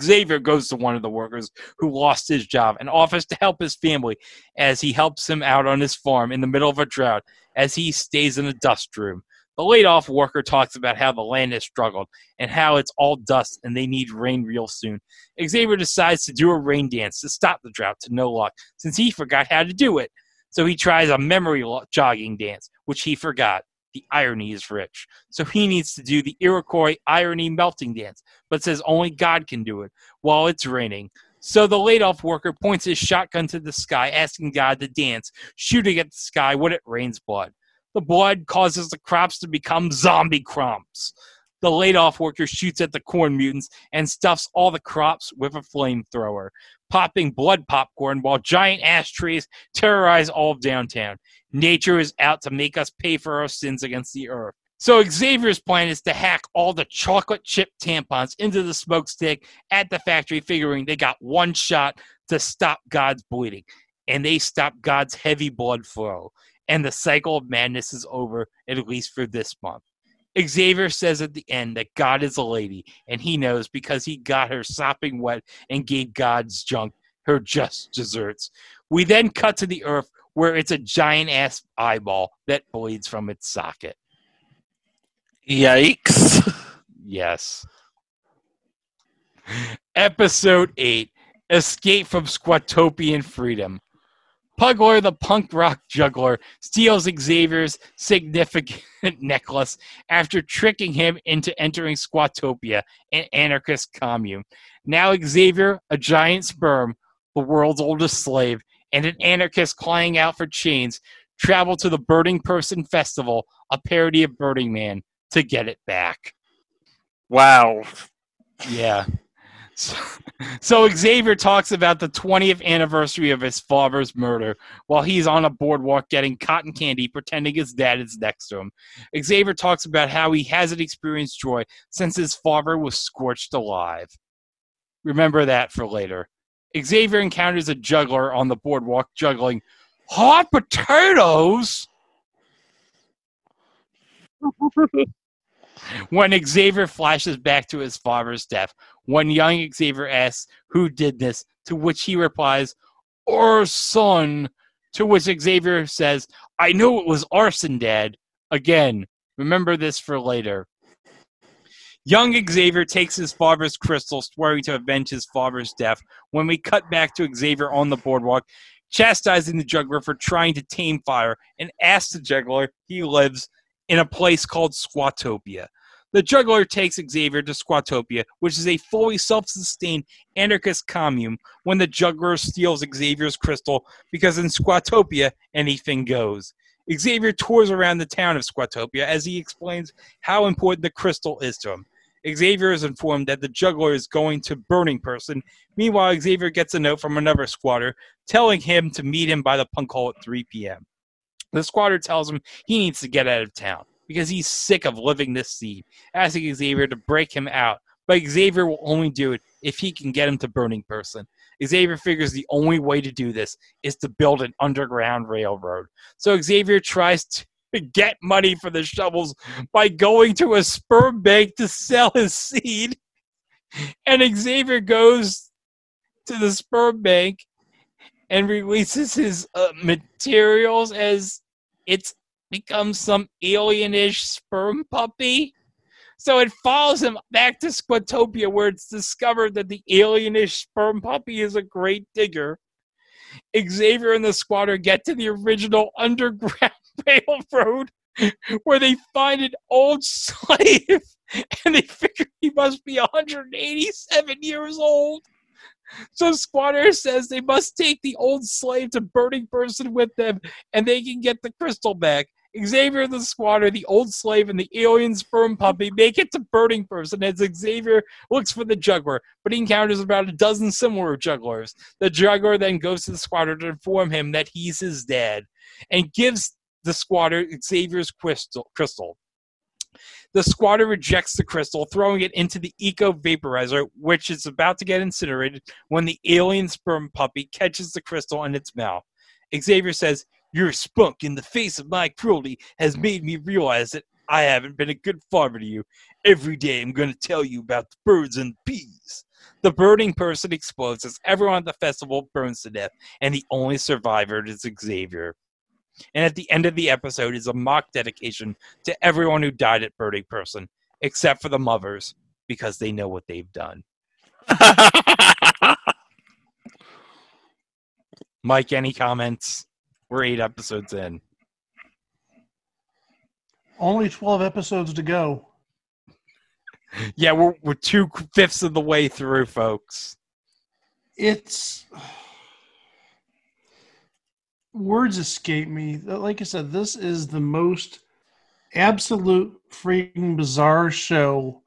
S3: Xavier goes to one of the workers who lost his job and offers to help his family as he helps him out on his farm in the middle of a drought as he stays in the dust room. The laid off worker talks about how the land has struggled and how it's all dust and they need rain real soon. Xavier decides to do a rain dance to stop the drought to no luck since he forgot how to do it. So he tries a memory jogging dance, which he forgot. The irony is rich. So he needs to do the Iroquois irony melting dance, but says only God can do it while it's raining. So the laid off worker points his shotgun to the sky, asking God to dance, shooting at the sky when it rains blood. The blood causes the crops to become zombie crops. The laid off worker shoots at the corn mutants and stuffs all the crops with a flamethrower, popping blood popcorn while giant ash trees terrorize all of downtown. Nature is out to make us pay for our sins against the earth. So Xavier's plan is to hack all the chocolate chip tampons into the smokestack at the factory, figuring they got one shot to stop God's bleeding. And they stop God's heavy blood flow. And the cycle of madness is over, at least for this month. Xavier says at the end that God is a lady, and he knows because he got her sopping wet and gave God's junk her just desserts. We then cut to the earth where it's a giant ass eyeball that bleeds from its socket.
S6: Yikes.
S3: Yes. Episode 8 Escape from Squatopian Freedom. Pugler, the punk rock juggler, steals Xavier's significant necklace after tricking him into entering Squatopia, an anarchist commune. Now, Xavier, a giant sperm, the world's oldest slave, and an anarchist crying out for chains, travel to the Burning Person Festival, a parody of Burning Man, to get it back.
S6: Wow.
S3: Yeah. So, so Xavier talks about the 20th anniversary of his father's murder while he's on a boardwalk getting cotton candy, pretending his dad is next to him. Xavier talks about how he hasn't experienced joy since his father was scorched alive. Remember that for later. Xavier encounters a juggler on the boardwalk juggling hot potatoes. when Xavier flashes back to his father's death, when young Xavier asks who did this, to which he replies, Our son. To which Xavier says, I know it was arson, Dad. Again, remember this for later. Young Xavier takes his father's crystal, swearing to avenge his father's death. When we cut back to Xavier on the boardwalk, chastising the juggler for trying to tame fire, and asks the juggler he lives in a place called Squatopia. The juggler takes Xavier to Squatopia, which is a fully self sustained anarchist commune, when the juggler steals Xavier's crystal because in Squatopia, anything goes. Xavier tours around the town of Squatopia as he explains how important the crystal is to him. Xavier is informed that the juggler is going to Burning Person. Meanwhile, Xavier gets a note from another squatter telling him to meet him by the punk hall at 3 p.m. The squatter tells him he needs to get out of town because he's sick of living this seed, asking Xavier to break him out. But Xavier will only do it if he can get him to Burning Person. Xavier figures the only way to do this is to build an underground railroad. So Xavier tries to get money for the shovels by going to a sperm bank to sell his seed. And Xavier goes to the sperm bank and releases his uh, materials as it's becomes some alienish sperm puppy. So it follows him back to Squatopia, where it's discovered that the alienish sperm puppy is a great digger. Xavier and the squatter get to the original underground railroad, where they find an old slave, and they figure he must be 187 years old. So Squatter says they must take the old slave to Burning Person with them, and they can get the crystal back. Xavier the squatter, the old slave, and the alien sperm puppy make it to Burning Person as Xavier looks for the juggler, but he encounters about a dozen similar jugglers. The juggler then goes to the squatter to inform him that he's his dad and gives the squatter Xavier's crystal. crystal. The squatter rejects the crystal, throwing it into the eco vaporizer, which is about to get incinerated when the alien sperm puppy catches the crystal in its mouth. Xavier says, Your spunk in the face of my cruelty has made me realize that I haven't been a good father to you. Every day I'm going to tell you about the birds and the bees. The burning person explodes as everyone at the festival burns to death, and the only survivor is Xavier. And at the end of the episode is a mock dedication to everyone who died at Burning Person, except for the mothers, because they know what they've done. Mike, any comments? We're eight episodes in.
S5: Only 12 episodes to go.
S3: Yeah, we're we're two fifths of the way through, folks.
S5: It's words escape me. Like I said, this is the most absolute freaking bizarre show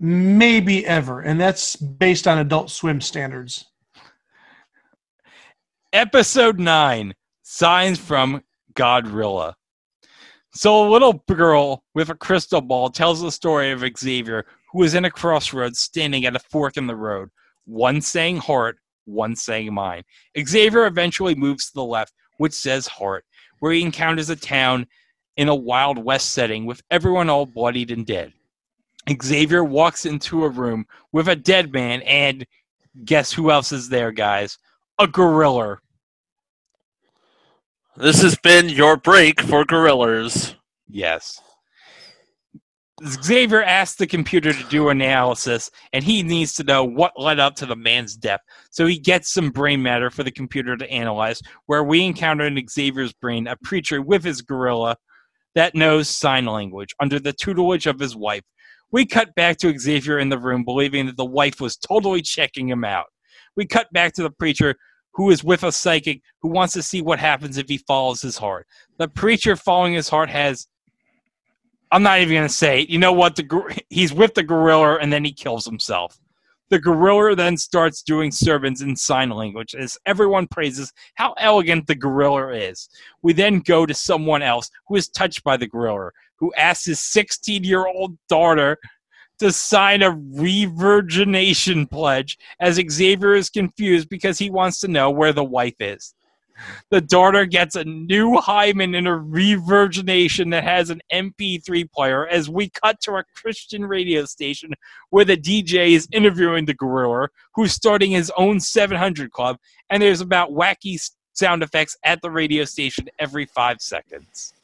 S5: maybe ever, and that's based on Adult Swim standards.
S3: Episode nine: Signs from Godrilla. So a little girl with a crystal ball tells the story of Xavier, who is in a crossroads standing at a fork in the road. One saying heart, one saying mine. Xavier eventually moves to the left, which says heart, where he encounters a town in a Wild West setting with everyone all bloodied and dead. Xavier walks into a room with a dead man, and guess who else is there, guys? A gorilla.
S6: This has been your break for gorillas.
S3: Yes. Xavier asked the computer to do analysis, and he needs to know what led up to the man's death. So he gets some brain matter for the computer to analyze, where we encounter in Xavier's brain a preacher with his gorilla that knows sign language under the tutelage of his wife. We cut back to Xavier in the room, believing that the wife was totally checking him out. We cut back to the preacher who is with a psychic who wants to see what happens if he follows his heart. The preacher following his heart has I'm not even gonna say. it. You know what? The he's with the gorilla and then he kills himself. The gorilla then starts doing sermons in sign language as everyone praises how elegant the gorilla is. We then go to someone else who is touched by the gorilla, who asks his 16 year old daughter to sign a revirgination pledge as Xavier is confused because he wants to know where the wife is the daughter gets a new hymen and a revirgination that has an MP3 player as we cut to a Christian radio station where the DJ is interviewing the gorilla who's starting his own 700 club and there's about wacky sound effects at the radio station every five seconds.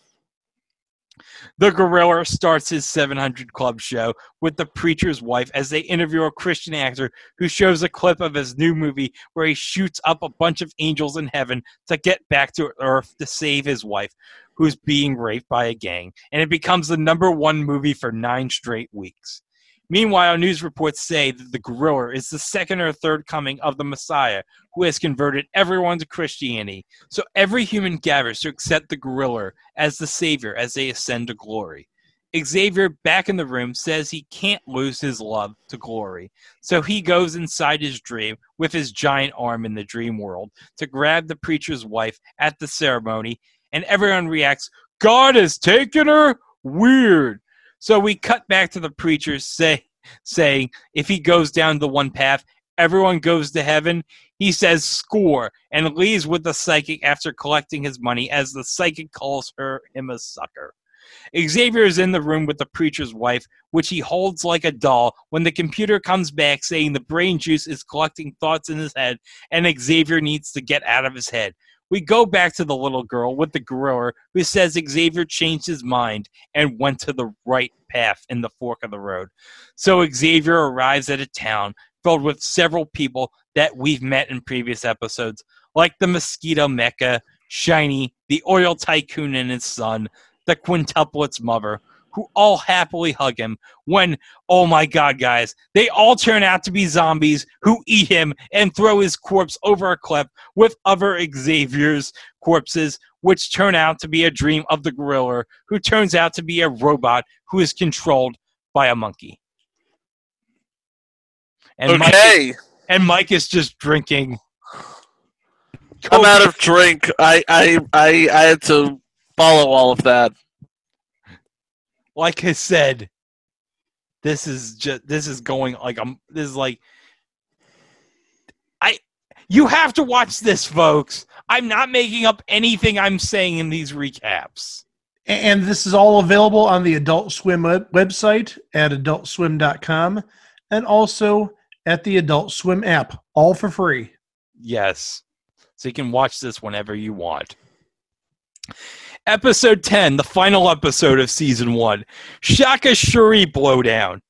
S3: The gorilla starts his 700 Club show with the preacher's wife as they interview a Christian actor who shows a clip of his new movie where he shoots up a bunch of angels in heaven to get back to Earth to save his wife, who's being raped by a gang. And it becomes the number one movie for nine straight weeks. Meanwhile, news reports say that the gorilla is the second or third coming of the Messiah, who has converted everyone to Christianity. So every human gathers to accept the gorilla as the savior as they ascend to glory. Xavier, back in the room, says he can't lose his love to glory. So he goes inside his dream with his giant arm in the dream world to grab the preacher's wife at the ceremony, and everyone reacts, God has taken her? Weird. So we cut back to the preacher say, saying, if he goes down the one path, everyone goes to heaven. He says, score, and leaves with the psychic after collecting his money as the psychic calls her him a sucker. Xavier is in the room with the preacher's wife, which he holds like a doll when the computer comes back saying the brain juice is collecting thoughts in his head and Xavier needs to get out of his head. We go back to the little girl with the gorilla who says Xavier changed his mind and went to the right path in the fork of the road. So Xavier arrives at a town filled with several people that we've met in previous episodes, like the mosquito mecha, Shiny, the oil tycoon and his son, the quintuplet's mother, who all happily hug him. When, oh my god, guys, they all turn out to be zombies who eat him and throw his corpse over a cliff with other Xavier's corpses, which turn out to be a dream of the gorilla, who turns out to be a robot who is controlled by a monkey. And Mike,
S6: okay,
S3: and Mike is just drinking.
S6: I'm out of drink. I, I I I had to follow all of that.
S3: Like I said, this is just this is going like I'm this is like I you have to watch this, folks. I'm not making up anything I'm saying in these recaps.
S5: And this is all available on the Adult Swim web- website at adultswim.com and also at the Adult Swim app, all for free.
S3: Yes. So you can watch this whenever you want. Episode 10, the final episode of season 1. Shaka Shuri blowdown.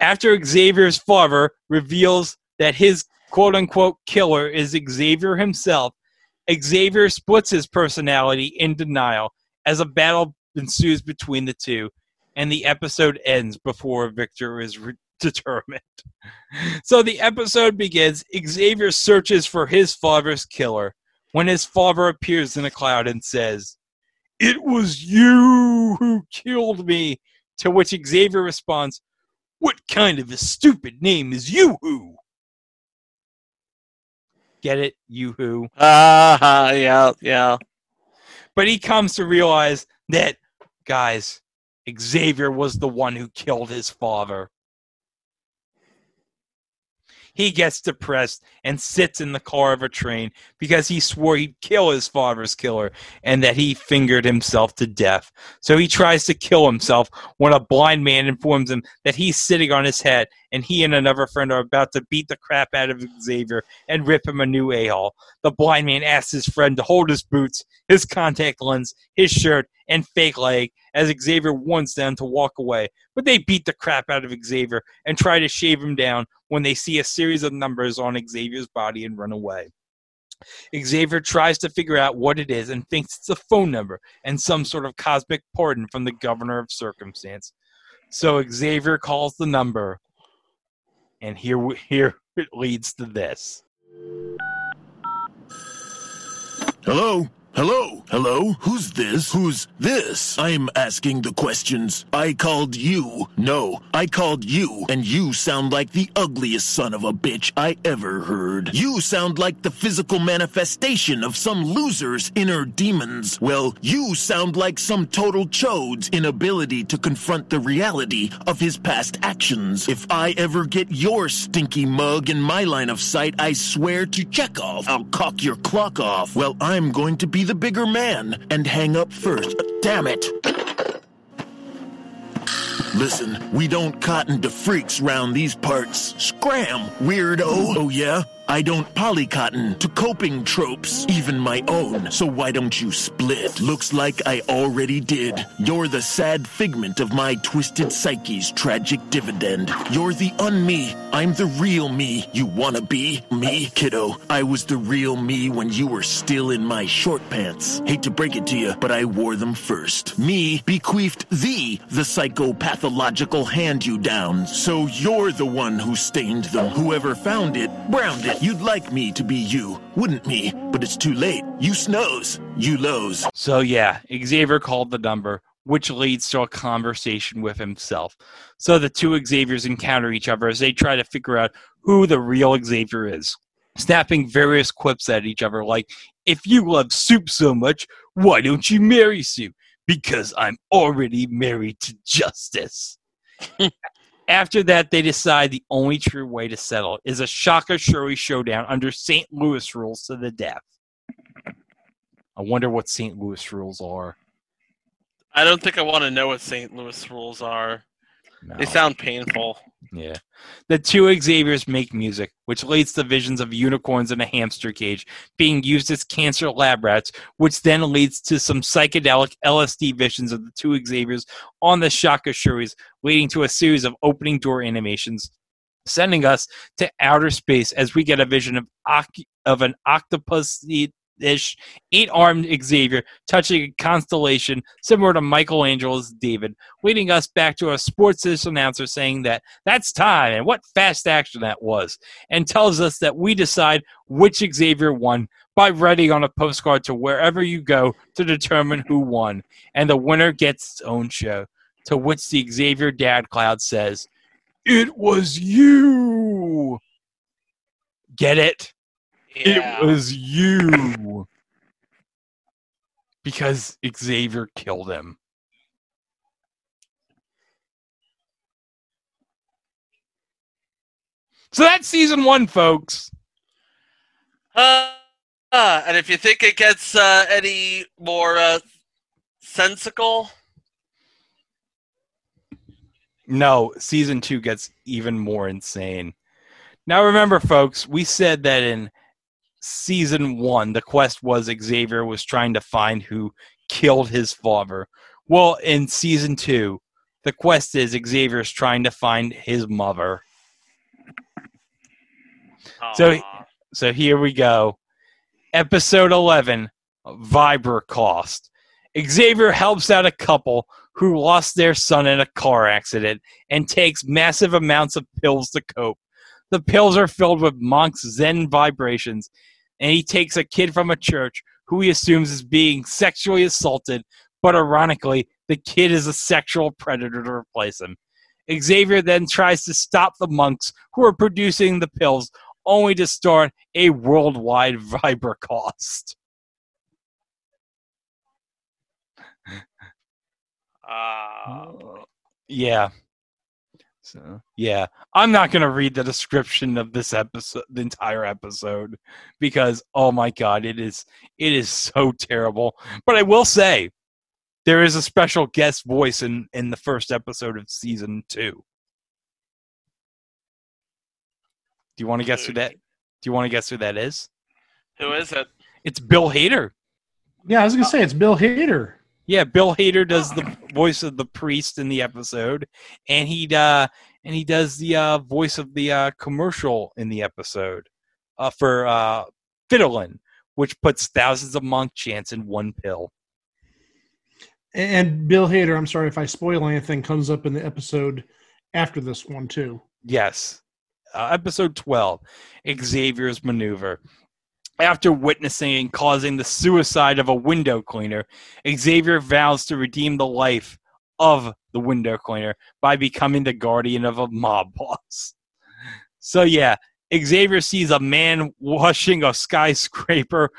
S3: After Xavier's father reveals that his quote unquote killer is Xavier himself, Xavier splits his personality in denial as a battle ensues between the two, and the episode ends before victor is re- determined. So the episode begins. Xavier searches for his father's killer when his father appears in a cloud and says, It was you who killed me. To which Xavier responds, What kind of a stupid name is you who? Get it? You who?
S6: Ah, yeah, yeah.
S3: But he comes to realize that, guys, Xavier was the one who killed his father. He gets depressed and sits in the car of a train because he swore he'd kill his father's killer and that he fingered himself to death. So he tries to kill himself when a blind man informs him that he's sitting on his head and he and another friend are about to beat the crap out of Xavier and rip him a new a-hole. The blind man asks his friend to hold his boots, his contact lens, his shirt, and fake leg as Xavier warns them to walk away. But they beat the crap out of Xavier and try to shave him down when they see a series of numbers on Xavier's body and run away. Xavier tries to figure out what it is and thinks it's a phone number and some sort of cosmic pardon from the governor of circumstance. So Xavier calls the number, and here here it leads to this.
S7: Hello? Hello? Hello? Who's this? Who's this? I'm asking the questions. I called you. No, I called you, and you sound like the ugliest son of a bitch I ever heard. You sound like the physical manifestation of some loser's inner demons. Well, you sound like some total chode's inability to confront the reality of his past actions. If I ever get your stinky mug in my line of sight, I swear to Chekhov, I'll cock your clock off. Well, I'm going to be the bigger man and hang up first. Damn it. Listen, we don't cotton to freaks round these parts. Scram, weirdo. Oh, yeah? I don't polycotton to coping tropes, even my own. So why don't you split? Looks like I already did. You're the sad figment of my twisted psyche's tragic dividend. You're the un-me. I'm the real me. You wanna be me, kiddo? I was the real me when you were still in my short pants. Hate to break it to you, but I wore them first. Me bequeathed thee the psychopathological hand you down. So you're the one who stained them. Whoever found it, browned it. You'd like me to be you, wouldn't me? But it's too late. You snows. You lows.
S3: So yeah, Xavier called the number, which leads to a conversation with himself. So the two Xaviers encounter each other as they try to figure out who the real Xavier is, snapping various quips at each other like, "If you love soup so much, why don't you marry soup? Because I'm already married to justice." After that, they decide the only true way to settle is a Shaka Shuri showdown under St. Louis rules to the death. I wonder what St. Louis rules are.
S6: I don't think I want to know what St. Louis rules are.
S3: No.
S6: They sound painful.
S3: Yeah. The two Xaviers make music, which leads to visions of unicorns in a hamster cage being used as cancer lab rats, which then leads to some psychedelic LSD visions of the two Xaviers on the Shaka Shuris, leading to a series of opening door animations, sending us to outer space as we get a vision of oc- of an octopus ish eight armed Xavier touching a constellation similar to Michelangelo's David, leading us back to a sports announcer saying that that's time and what fast action that was, and tells us that we decide which Xavier won by writing on a postcard to wherever you go to determine who won, and the winner gets its own show. To which the Xavier Dad Cloud says, It was you! Get it?
S6: Yeah.
S3: It was you. Because Xavier killed him. So that's season one, folks.
S6: Uh, uh, and if you think it gets uh, any more uh, sensical,
S3: No, season two gets even more insane. Now, remember, folks, we said that in season one, the quest was Xavier was trying to find who killed his father. Well, in season two, the quest is Xavier's trying to find his mother. So- So here we go. Episode 11 Vibra Cost. Xavier helps out a couple who lost their son in a car accident and takes massive amounts of pills to cope. The pills are filled with monk's Zen vibrations, and he takes a kid from a church who he assumes is being sexually assaulted, but ironically, the kid is a sexual predator to replace him. Xavier then tries to stop the monks who are producing the pills, only to start a worldwide Vibra cost.
S6: Ah.
S3: Yeah. So yeah, I'm not gonna read the description of this episode, the entire episode, because oh my god, it is it is so terrible. But I will say, there is a special guest voice in in the first episode of season two. Do you want to guess who that? Do you want to guess who that is?
S6: Who is it?
S3: It's Bill Hader.
S5: Yeah, I was gonna say it's Bill Hader.
S3: Yeah, Bill Hader does the voice of the priest in the episode, and he uh and he does the uh, voice of the uh, commercial in the episode uh, for uh, Fiddlin, which puts thousands of monk chants in one pill.
S5: And Bill Hader, I'm sorry if I spoil anything, comes up in the episode after this one too.
S3: Yes, uh, episode twelve, Xavier's maneuver. After witnessing and causing the suicide of a window cleaner, Xavier vows to redeem the life of the window cleaner by becoming the guardian of a mob boss. So, yeah, Xavier sees a man washing a skyscraper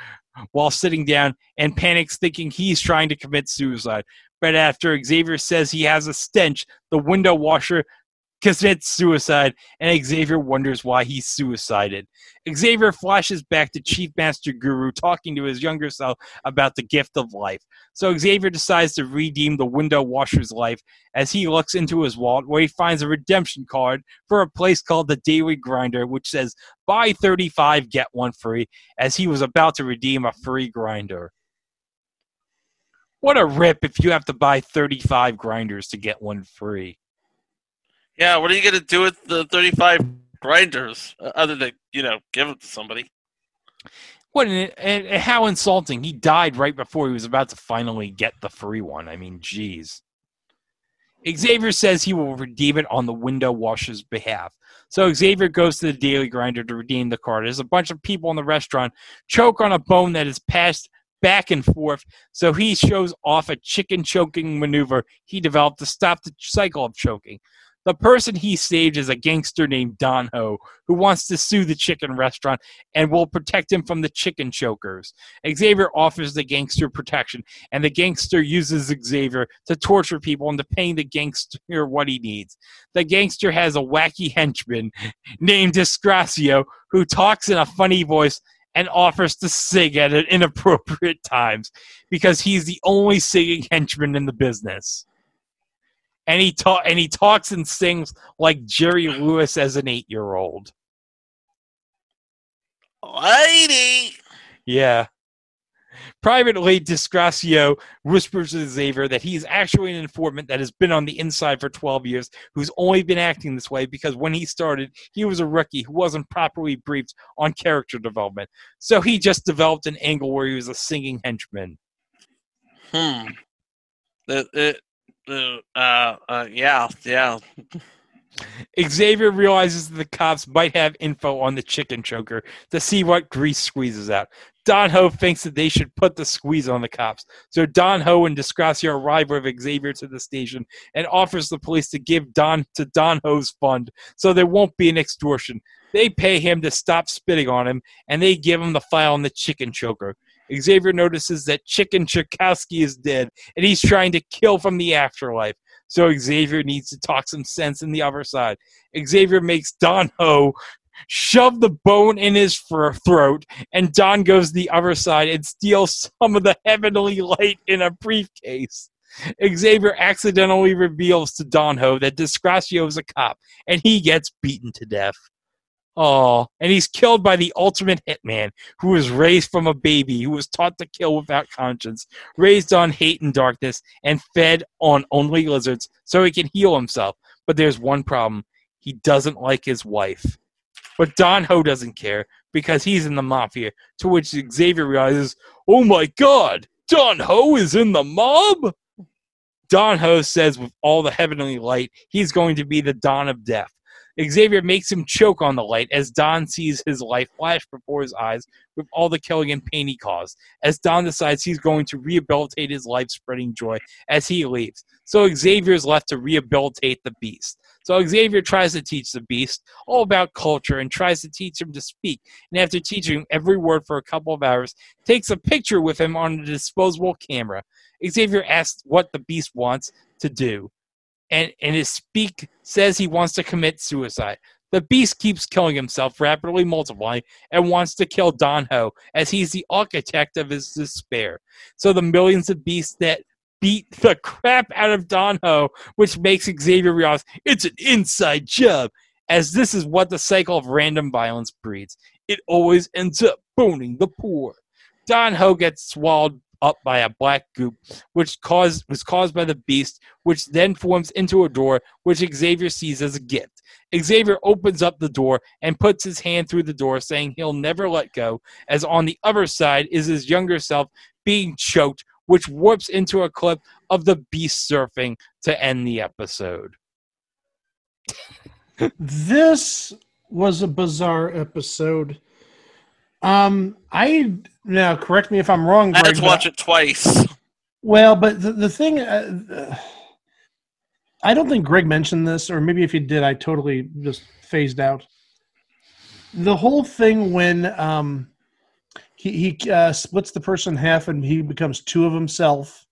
S3: while sitting down and panics, thinking he's trying to commit suicide. But after Xavier says he has a stench, the window washer commits suicide, and Xavier wonders why he suicided. Xavier flashes back to Chief Master Guru talking to his younger self about the gift of life. So Xavier decides to redeem the window washer's life as he looks into his wallet where he finds a redemption card for a place called the Daily Grinder, which says buy 35, get one free, as he was about to redeem a free grinder. What a rip if you have to buy 35 grinders to get one free.
S6: Yeah, what are you gonna do with the thirty-five grinders uh, other than you know give them to somebody?
S3: What and, and, how insulting! He died right before he was about to finally get the free one. I mean, jeez. Xavier says he will redeem it on the window washer's behalf. So Xavier goes to the Daily Grinder to redeem the card. There's a bunch of people in the restaurant choke on a bone that is passed back and forth. So he shows off a chicken choking maneuver he developed to stop the cycle of choking. The person he saved is a gangster named Don Ho, who wants to sue the chicken restaurant and will protect him from the chicken chokers. Xavier offers the gangster protection, and the gangster uses Xavier to torture people into paying the gangster what he needs. The gangster has a wacky henchman named Disgracio who talks in a funny voice and offers to sing at inappropriate times because he's the only singing henchman in the business and he ta- and he talks and sings like Jerry Lewis as an eight year old.
S6: Lady,
S3: Yeah. Privately, Disgracio whispers to Xavier that he's actually an informant that has been on the inside for 12 years, who's only been acting this way because when he started, he was a rookie who wasn't properly briefed on character development. So he just developed an angle where he was a singing henchman.
S6: Hmm. The, it, uh, uh, yeah, yeah.
S3: Xavier realizes that the cops might have info on the chicken choker to see what grease squeezes out. Don Ho thinks that they should put the squeeze on the cops. So Don Ho and Disgracio arrive with Xavier to the station and offers the police to give Don to Don Ho's fund so there won't be an extortion. They pay him to stop spitting on him and they give him the file on the chicken choker. Xavier notices that Chicken Chakowski is dead and he's trying to kill from the afterlife. So Xavier needs to talk some sense in the other side. Xavier makes Don Ho shove the bone in his throat, and Don goes the other side and steals some of the heavenly light in a briefcase. Xavier accidentally reveals to Don Ho that Disgracio is a cop, and he gets beaten to death. Oh, and he's killed by the ultimate hitman, who was raised from a baby, who was taught to kill without conscience, raised on hate and darkness, and fed on only lizards so he can heal himself. But there's one problem he doesn't like his wife. But Don Ho doesn't care because he's in the mafia, to which Xavier realizes, oh my god, Don Ho is in the mob? Don Ho says, with all the heavenly light, he's going to be the Don of Death. Xavier makes him choke on the light as Don sees his life flash before his eyes with all the killing and pain he caused. As Don decides he's going to rehabilitate his life spreading joy as he leaves. So Xavier is left to rehabilitate the beast. So Xavier tries to teach the beast all about culture and tries to teach him to speak. And after teaching him every word for a couple of hours, takes a picture with him on a disposable camera. Xavier asks what the beast wants to do and, and his speak says he wants to commit suicide. The beast keeps killing himself, rapidly multiplying, and wants to kill Don Ho, as he's the architect of his despair. So the millions of beasts that beat the crap out of Don Ho, which makes Xavier realize it's an inside job, as this is what the cycle of random violence breeds. It always ends up boning the poor. Don Ho gets swallowed up by a black goop, which caused was caused by the beast, which then forms into a door, which Xavier sees as a gift. Xavier opens up the door and puts his hand through the door, saying he'll never let go, as on the other side is his younger self being choked, which warps into a clip of the beast surfing to end the episode.
S5: this was a bizarre episode. Um, I now correct me if I'm wrong.
S6: I had
S5: Greg,
S6: to watch it twice.
S5: Well, but the, the thing, uh, I don't think Greg mentioned this, or maybe if he did, I totally just phased out. The whole thing when um, he, he uh, splits the person in half and he becomes two of himself,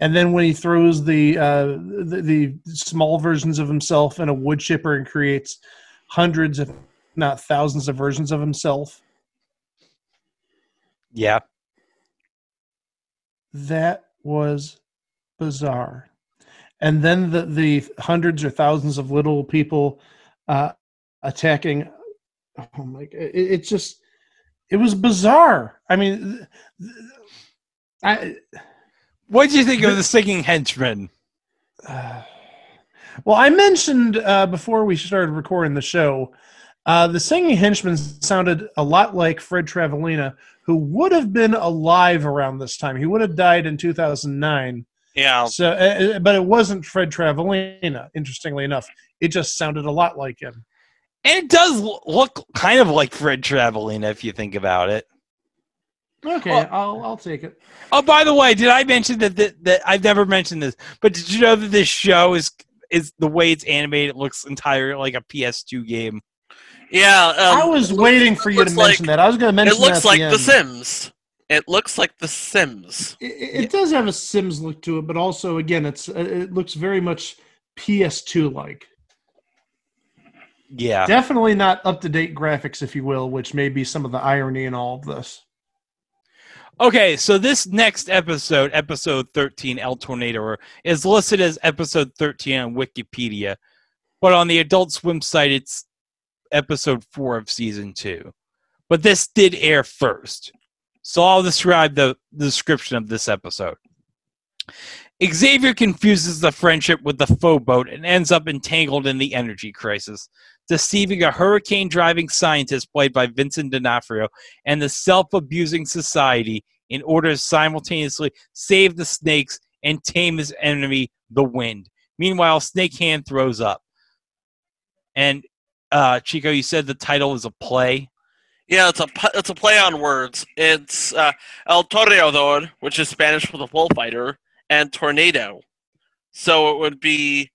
S5: and then when he throws the, uh, the the small versions of himself in a wood chipper and creates hundreds, if not thousands, of versions of himself.
S3: Yeah.
S5: That was bizarre. And then the, the hundreds or thousands of little people uh, attacking. Oh my! God. It, it just it was bizarre. I mean, I
S3: What did you think of the singing henchman?
S5: well, I mentioned uh, before we started recording the show, uh, the singing henchman sounded a lot like Fred Travalena, who would have been alive around this time. He would have died in 2009.
S6: Yeah.
S5: So, uh, uh, but it wasn't Fred Travalena. Interestingly enough, it just sounded a lot like him.
S3: And it does look kind of like Fred Travalena if you think about it.
S5: Okay,
S3: Well-
S5: I'll I'll take it.
S3: Oh, by the way, did I mention that, that that I've never mentioned this, but did you know that this show is is the way it's animated? It looks entirely like a PS2 game.
S6: Yeah. Um,
S5: I was waiting for you to mention
S6: like,
S5: that. I was going to mention
S6: It looks
S5: that at
S6: like
S5: the,
S6: The. Sims. It looks like The Sims.
S5: It, it it does have a Sims look to it, but also again, it's uh, it looks very much PS2 like.
S3: Yeah.
S5: Definitely not up to date graphics, if you will, which may be some of the irony in all of this.
S3: Okay, so this next episode, episode 13, El Tornado, is listed as episode 13 on Wikipedia, but on the Adult Swim site, it's episode 4 of season 2. But this did air first. So I'll describe the, the description of this episode. Xavier confuses the friendship with the foe boat and ends up entangled in the energy crisis, deceiving a hurricane driving scientist played by Vincent D'Onofrio and the self abusing society in order to simultaneously save the snakes and tame his enemy, the wind. Meanwhile, Snake Hand throws up. And uh, Chico, you said the title is a play.
S6: Yeah, it's a it's a play on words. It's uh, El Toreador, which is Spanish for the bullfighter, and tornado. So it would be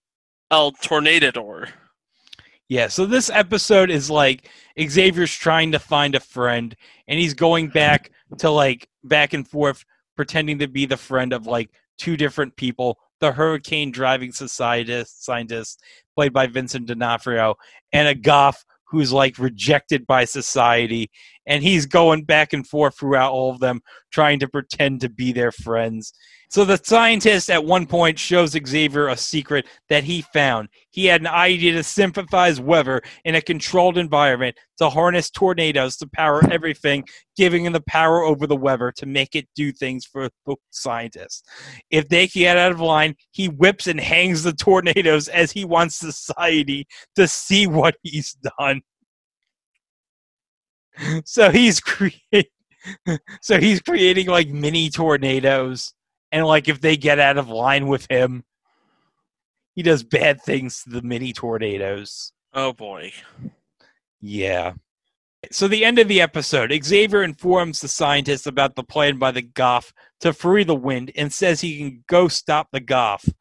S6: El Tornador.
S3: Yeah, so this episode is like Xavier's trying to find a friend, and he's going back to like back and forth, pretending to be the friend of like two different people the hurricane driving scientist, scientist played by Vincent D'Onofrio, and a goth who's like rejected by society. And he's going back and forth throughout all of them, trying to pretend to be their friends. So the scientist at one point shows Xavier a secret that he found. He had an idea to sympathize weather in a controlled environment to harness tornadoes to power everything, giving him the power over the weather to make it do things for the scientists. If they get out of line, he whips and hangs the tornadoes as he wants society to see what he's done. So he's creating so he's creating like mini tornadoes and like if they get out of line with him he does bad things to the mini tornadoes.
S6: Oh boy.
S3: yeah. So the end of the episode xavier informs the scientist about the plan by the goth to free the wind and says he can go stop the goth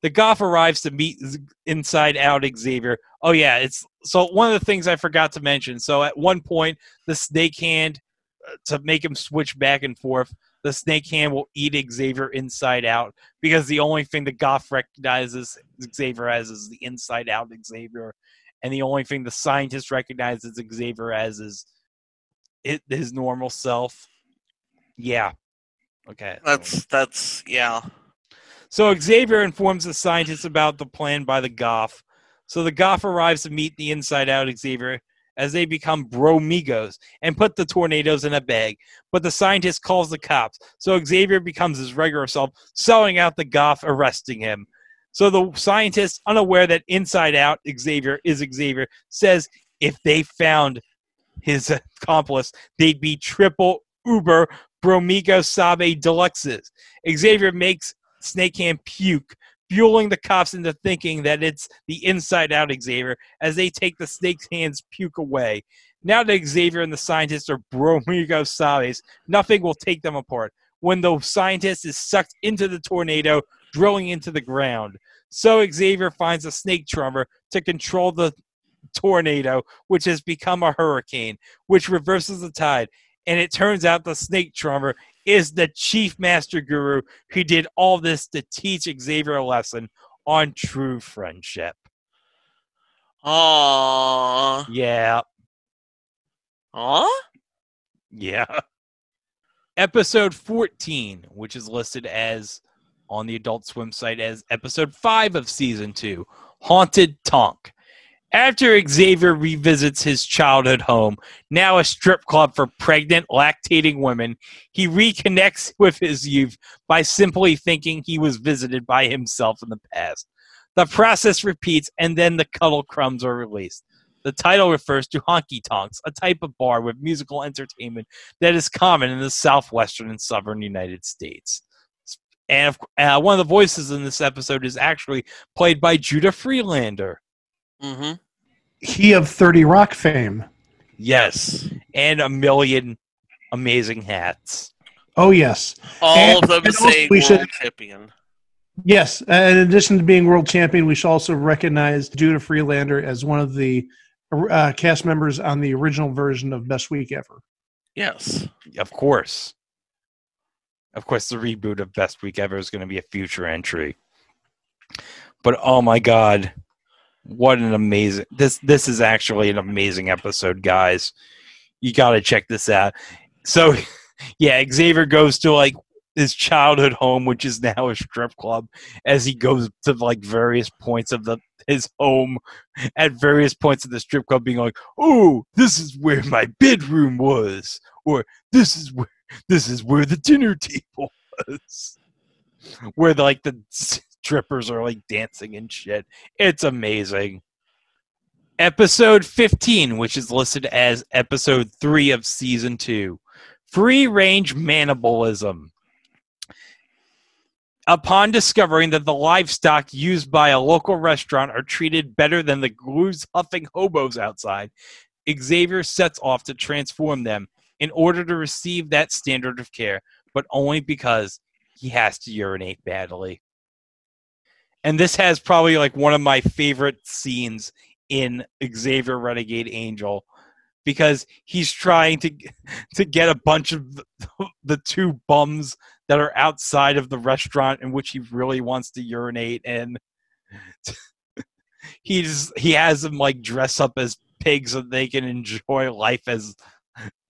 S3: the goth arrives to meet inside out xavier. Oh yeah it's so one of the things i forgot to mention so at one point the snake hand uh, to make him switch back and forth the snake hand will eat Xavier inside out because the only thing the Goth recognizes Xavier as is the inside out Xavier, and the only thing the scientist recognizes Xavier as is it, his normal self. Yeah. Okay.
S6: That's that's yeah.
S3: So Xavier informs the scientist about the plan by the Goth. So the Goth arrives to meet the inside out Xavier as they become bromigos and put the tornadoes in a bag. But the scientist calls the cops. So Xavier becomes his regular self, selling out the Goth, arresting him. So the scientist, unaware that inside out Xavier is Xavier, says if they found his accomplice, they'd be triple uber bromigo sabe deluxes. Xavier makes Snakehand puke, fueling the cops into thinking that it's the inside out Xavier as they take the snake's hands puke away. Now that Xavier and the scientists are bromigo sabes, nothing will take them apart. When the scientist is sucked into the tornado, drilling into the ground. So Xavier finds a snake charmer to control the tornado, which has become a hurricane, which reverses the tide. And it turns out the snake charmer is the chief master guru who did all this to teach Xavier a lesson on true friendship.
S6: Aww.
S3: Yeah,
S6: Aww?
S3: yeah. Episode 14, which is listed as on the Adult Swim site as episode 5 of season 2, Haunted Tonk. After Xavier revisits his childhood home, now a strip club for pregnant, lactating women, he reconnects with his youth by simply thinking he was visited by himself in the past. The process repeats, and then the cuddle crumbs are released. The title refers to honky tonks, a type of bar with musical entertainment that is common in the southwestern and southern United States. And uh, one of the voices in this episode is actually played by Judah Friedlander.
S6: Mm-hmm.
S5: He of 30 Rock fame.
S3: Yes, and a million amazing hats.
S5: Oh, yes.
S6: All
S5: And-
S6: of them
S5: and
S6: say
S5: we
S6: world
S5: should-
S6: champion.
S5: Yes. uh, In addition to being world champion, we should also recognize Judah Friedlander as one of the uh, cast members on the original version of Best Week Ever.
S6: Yes.
S3: Of course. Of course, the reboot of Best Week Ever is going to be a future entry. But oh my god, what an amazing this this is actually an amazing episode, guys. You got to check this out. So, yeah, Xavier goes to like his childhood home, which is now a strip club, as he goes to like various points of the his home at various points of the strip club, being like, "Oh, this is where my bedroom was," or "This is where this is where the dinner table was. Where like the strippers are like dancing and shit. It's amazing. Episode 15, which is listed as episode 3 of season 2. Free range manibalism. Upon discovering that the livestock used by a local restaurant are treated better than the glue huffing hobos outside, Xavier sets off to transform them in order to receive that standard of care, but only because he has to urinate badly. And this has probably like one of my favorite scenes in Xavier Renegade Angel because he's trying to to get a bunch of the, two bums that are outside of the restaurant in which he really wants to urinate and he just he has them like dress up as pigs so they can enjoy life as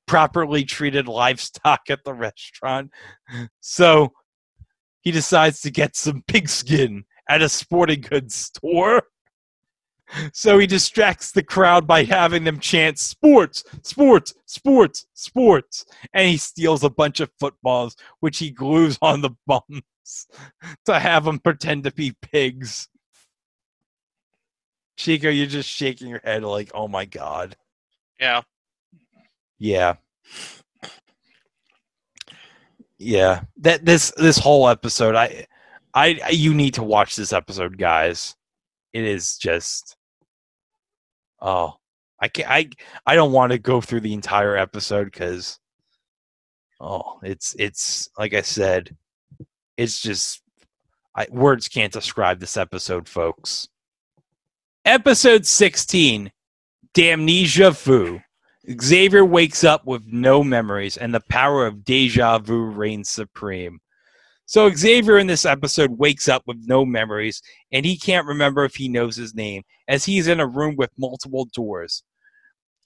S3: properly treated livestock at the restaurant. So he decides to get some pigskin at a sporting goods store. So he distracts the crowd by having them chant sports, sports, sports, sports. And he steals a bunch of footballs, which he glues on the bums to have them pretend to be pigs. Chico, you're just shaking your head like, oh my God.
S6: Yeah.
S3: Yeah. Yeah. That this this whole episode, I I you need to watch this episode, guys. It is just oh I can't. I I don't want to go through the entire episode because oh it's it's like I said, it's just I, words can't describe this episode, folks. Episode 16 Damnesia Vu. Xavier wakes up with no memories, and the power of deja vu reigns supreme. So, Xavier in this episode wakes up with no memories, and he can't remember if he knows his name, as he's in a room with multiple doors.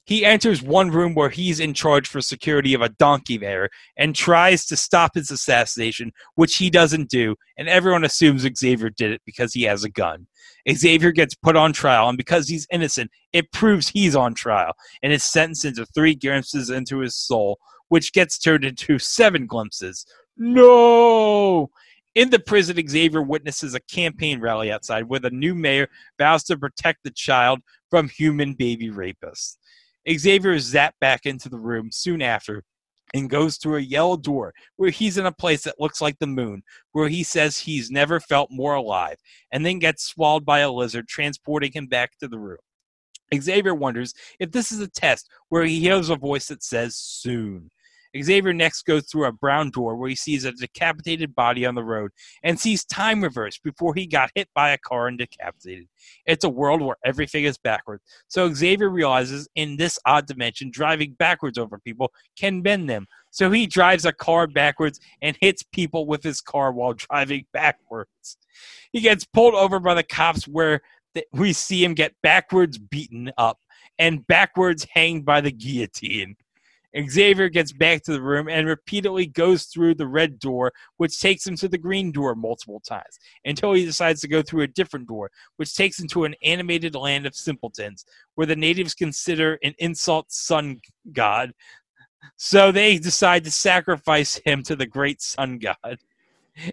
S3: He enters one room where he's in charge for security of a donkey mayor and tries to stop his assassination, which he doesn't do, and everyone assumes Xavier did it because he has a gun. Xavier gets put on trial, and because he's innocent, it proves he's on trial and is sentenced into three glimpses into his soul, which gets turned into seven glimpses. No! In the prison, Xavier witnesses a campaign rally outside where the new mayor vows to protect the child from human baby rapists. Xavier is zapped back into the room soon after and goes through a yellow door where he's in a place that looks like the moon, where he says he's never felt more alive, and then gets swallowed by a lizard, transporting him back to the room. Xavier wonders if this is a test where he hears a voice that says soon. Xavier next goes through a brown door where he sees a decapitated body on the road and sees time reverse before he got hit by a car and decapitated. It's a world where everything is backwards. So Xavier realizes in this odd dimension, driving backwards over people can bend them. So he drives a car backwards and hits people with his car while driving backwards. He gets pulled over by the cops where we see him get backwards beaten up and backwards hanged by the guillotine. Xavier gets back to the room and repeatedly goes through the red door, which takes him to the green door multiple times, until he decides to go through a different door, which takes him to an animated land of simpletons, where the natives consider an insult sun god. So they decide to sacrifice him to the great sun god.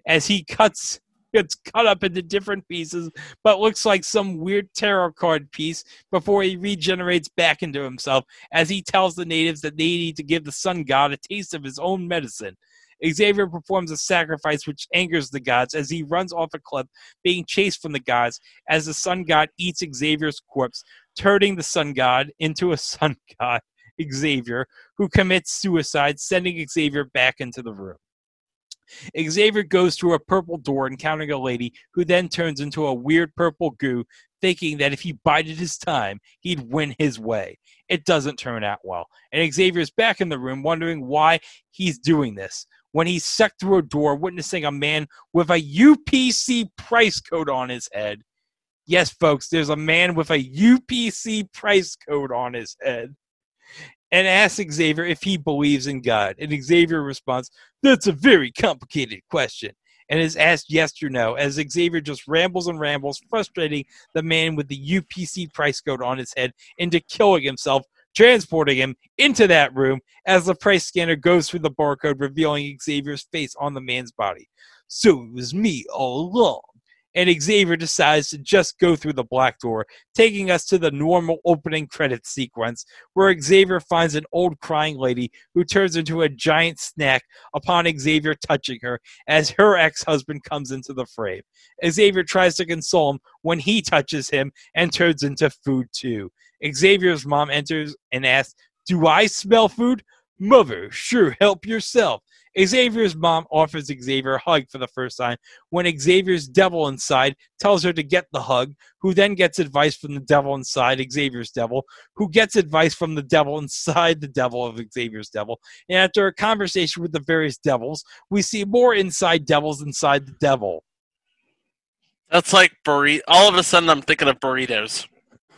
S3: As he cuts gets cut up into different pieces, but looks like some weird tarot card piece before he regenerates back into himself as he tells the natives that they need to give the sun god a taste of his own medicine. Xavier performs a sacrifice which angers the gods as he runs off a cliff, being chased from the gods as the sun god eats Xavier's corpse, turning the sun god into a sun god, Xavier, who commits suicide, sending Xavier back into the room. Xavier goes through a purple door, encountering a lady who then turns into a weird purple goo, thinking that if he bided his time, he'd win his way. It doesn't turn out well. And Xavier's back in the room, wondering why he's doing this. When he's sucked through a door, witnessing a man with a UPC price code on his head. Yes, folks, there's a man with a UPC price code on his head and asks Xavier if he believes in God. And Xavier responds, That's a very complicated question. And is asked yes or no, as Xavier just rambles and rambles, frustrating the man with the UPC price code on his head into killing himself transporting him into that room as the price scanner goes through the barcode, revealing Xavier's face on the man's body. So it was me all along. And Xavier decides to just go through the black door, taking us to the normal opening credits sequence, where Xavier finds an old crying lady who turns into a giant snack upon Xavier touching her as her ex husband comes into the frame. Xavier tries to console him when he touches him and turns into food too. Xavier's mom enters and asks, Do I smell food? Mother, sure, help yourself. Xavier's mom offers Xavier a hug for the first time when Xavier's devil inside tells her to get the hug, who then gets advice from the devil inside Xavier's devil, who gets advice from the devil inside the devil of Xavier's devil. And after a conversation with the various devils, we see more inside devils inside the devil.
S6: That's like burrito. All of a sudden, I'm thinking of burritos.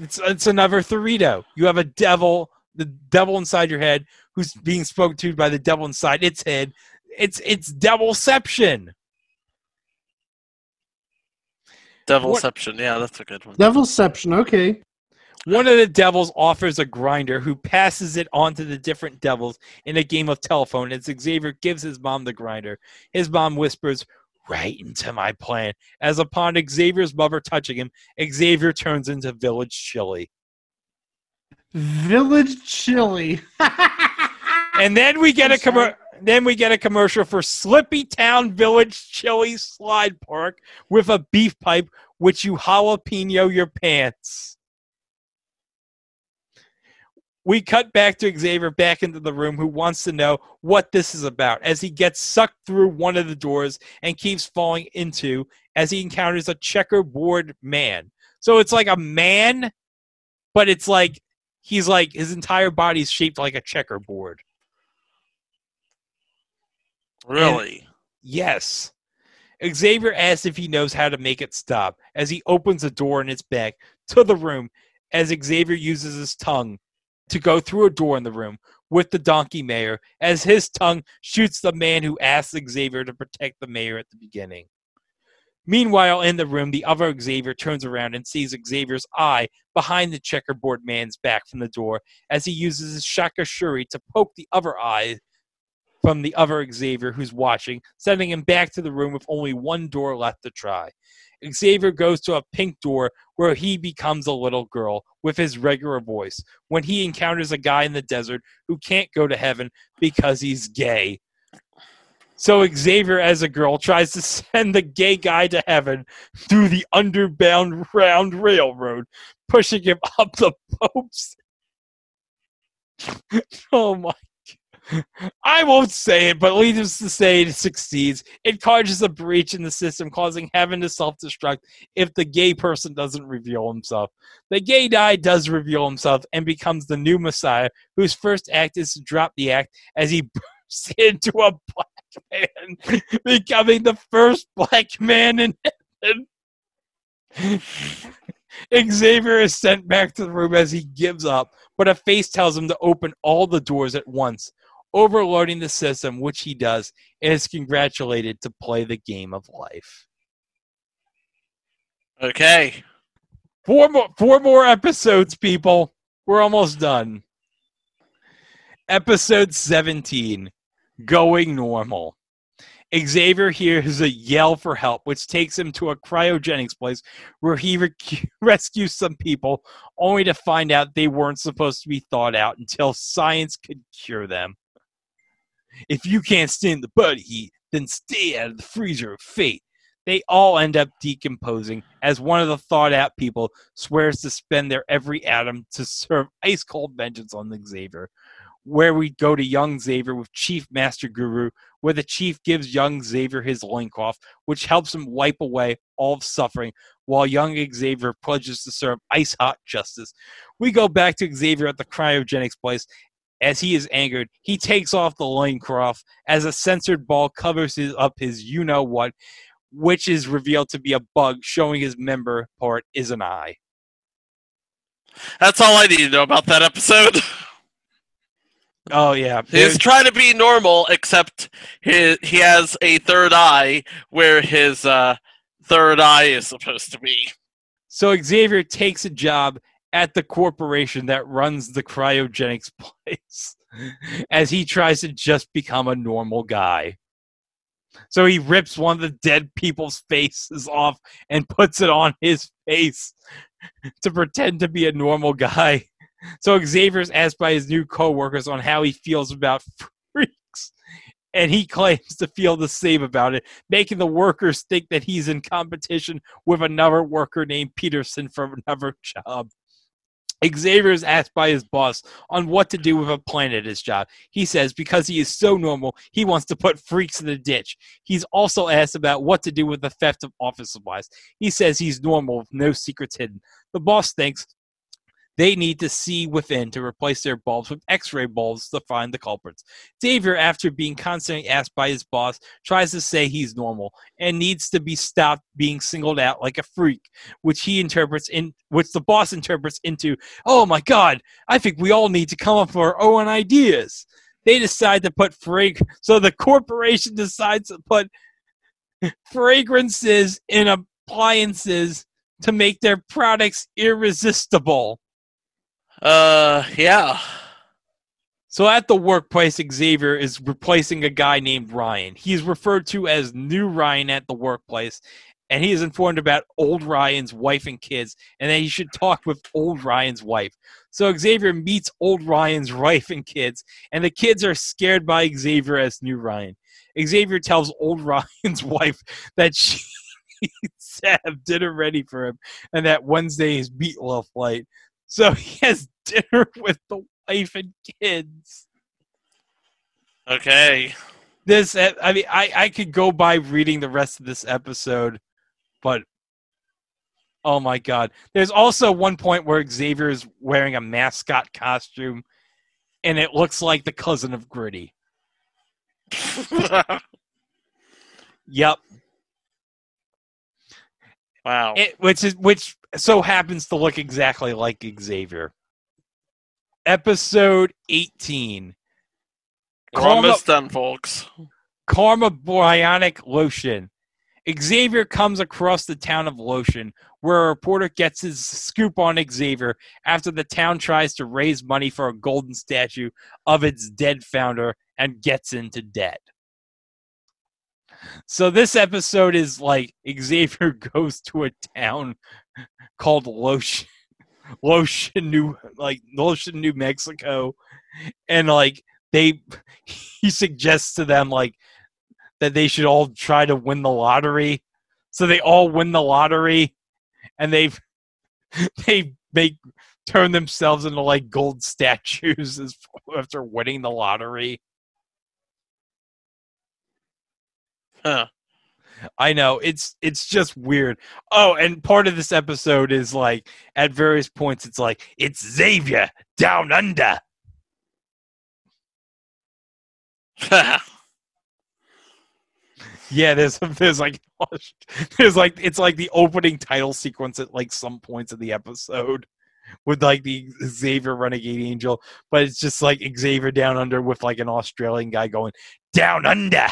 S3: It's it's another Thorito. You have a devil, the devil inside your head, who's being spoken to by the devil inside its head. It's it's devilception.
S6: Devilception. Yeah, that's a good one.
S1: Devilception. Okay.
S3: One of the devils offers a grinder who passes it on to the different devils in a game of telephone as Xavier gives his mom the grinder. His mom whispers, Right into my plan. As upon Xavier's mother touching him, Xavier turns into Village Chili.
S5: Village Chili.
S3: And then we get a
S5: I'm
S3: commercial. Then we get a commercial for Slippy Town Village Chili Slide Park with a beef pipe, which you jalapeno your pants. We cut back to Xavier back into the room, who wants to know what this is about as he gets sucked through one of the doors and keeps falling into as he encounters a checkerboard man. So it's like a man, but it's like he's like his entire body's shaped like a checkerboard.
S6: Really?
S3: Yes. Xavier asks if he knows how to make it stop as he opens a door in its back to the room as Xavier uses his tongue to go through a door in the room with the donkey mayor as his tongue shoots the man who asks Xavier to protect the mayor at the beginning. Meanwhile, in the room, the other Xavier turns around and sees Xavier's eye behind the checkerboard man's back from the door as he uses his shakashuri to poke the other eye from the other Xavier who's watching, sending him back to the room with only one door left to try. Xavier goes to a pink door where he becomes a little girl with his regular voice when he encounters a guy in the desert who can't go to heaven because he's gay. So Xavier, as a girl, tries to send the gay guy to heaven through the underbound round railroad, pushing him up the Pope's. oh my I won't say it, but needless to say, it succeeds. It causes a breach in the system, causing heaven to self destruct if the gay person doesn't reveal himself. The gay guy does reveal himself and becomes the new Messiah, whose first act is to drop the act as he bursts into a black man, becoming the first black man in heaven. Xavier is sent back to the room as he gives up, but a face tells him to open all the doors at once overloading the system, which he does, and is congratulated to play the game of life.
S6: Okay.
S3: Four more, four more episodes, people. We're almost done. Episode 17 Going Normal. Xavier hears a yell for help, which takes him to a cryogenics place where he rec- rescues some people, only to find out they weren't supposed to be thawed out until science could cure them. If you can't stand the body heat, then stay out of the freezer of fate. They all end up decomposing as one of the thought out people swears to spend their every atom to serve ice cold vengeance on the Xavier. Where we go to young Xavier with Chief Master Guru, where the chief gives young Xavier his loincloth, which helps him wipe away all of suffering, while young Xavier pledges to serve ice hot justice. We go back to Xavier at the cryogenics place as he is angered, he takes off the loincloth as a censored ball covers his, up his you know what, which is revealed to be a bug showing his member part is an eye.
S6: That's all I need to know about that episode.
S3: Oh yeah,
S6: He's trying to be normal, except he he has a third eye where his uh, third eye is supposed to be.
S3: So Xavier takes a job at the corporation that runs the cryogenics place as he tries to just become a normal guy. So he rips one of the dead people's faces off and puts it on his face to pretend to be a normal guy. So Xavier's asked by his new coworkers on how he feels about freaks, and he claims to feel the same about it, making the workers think that he's in competition with another worker named Peterson for another job. Xavier is asked by his boss on what to do with a plan at his job. He says because he is so normal, he wants to put freaks in the ditch. He's also asked about what to do with the theft of office supplies. He says he's normal with no secrets hidden. The boss thinks they need to see within to replace their bulbs with X-ray bulbs to find the culprits. Xavier, after being constantly asked by his boss, tries to say he's normal and needs to be stopped being singled out like a freak, which he interprets in which the boss interprets into, "Oh my God, I think we all need to come up with our own ideas." They decide to put frag, so the corporation decides to put fragrances in appliances to make their products irresistible.
S6: Uh, yeah.
S3: So at the workplace, Xavier is replacing a guy named Ryan. He's referred to as New Ryan at the workplace, and he is informed about old Ryan's wife and kids, and that he should talk with old Ryan's wife. So Xavier meets old Ryan's wife and kids, and the kids are scared by Xavier as New Ryan. Xavier tells old Ryan's wife that she needs to have dinner ready for him, and that Wednesday is meatloaf night. So he has dinner with the wife and kids.
S6: Okay.
S3: This, I mean, I, I could go by reading the rest of this episode, but oh my god. There's also one point where Xavier is wearing a mascot costume, and it looks like the cousin of Gritty. Yep.
S6: wow.
S3: It, which is which so happens to look exactly like Xavier. Episode 18.
S6: We're
S3: Karma,
S6: almost done, folks.
S3: Karma Bionic Lotion. Xavier comes across the town of Lotion, where a reporter gets his scoop on Xavier after the town tries to raise money for a golden statue of its dead founder and gets into debt. So this episode is like Xavier goes to a town called Lotion, Lotion, New like Lotion, New Mexico, and like they he suggests to them like that they should all try to win the lottery. So they all win the lottery, and they've they make turn themselves into like gold statues as after winning the lottery.
S6: Huh.
S3: I know it's it's just weird. Oh, and part of this episode is like at various points it's like it's Xavier down under. Yeah, there's there's like there's like it's like the opening title sequence at like some points in the episode with like the Xavier Renegade Angel, but it's just like Xavier down under with like an Australian guy going down under.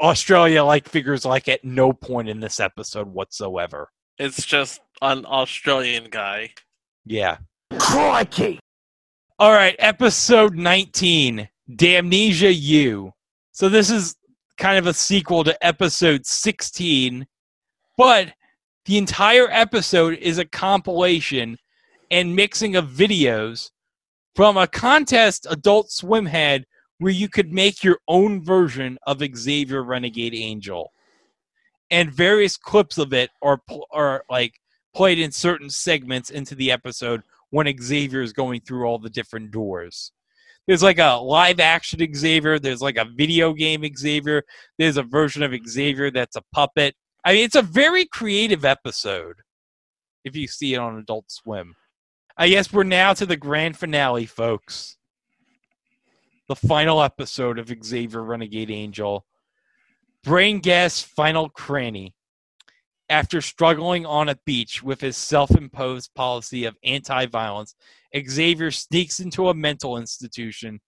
S3: Australia like figures like at no point in this episode whatsoever.
S6: it's just an Australian guy.
S3: Yeah. Crikey. All right, episode 19, Damnesia You. So this is kind of a sequel to episode 16, but the entire episode is a compilation and mixing of videos from a contest Adult Swim had where you could make your own version of Xavier Renegade Angel. And various clips of it are are like played in certain segments into the episode when Xavier is going through all the different doors. There's like a live action Xavier, there's like a video game Xavier, there's a version of Xavier that's a puppet. I mean, it's a very creative episode if you see it on Adult Swim. I guess we're now to the grand finale, folks. The final episode of Xavier Renegade Angel. Brain Gas Final Cranny. After struggling on a beach with his self imposed policy of anti violence, Xavier sneaks into a mental institution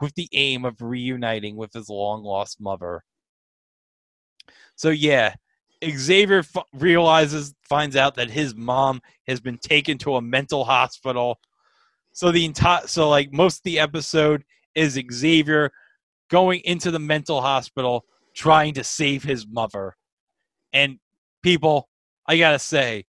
S3: with the aim of reuniting with his long lost mother. So, yeah, Xavier f- realizes, finds out that his mom has been taken to a mental hospital. So the entire, so like most of the episode is Xavier going into the mental hospital trying to save his mother. And people, I gotta say,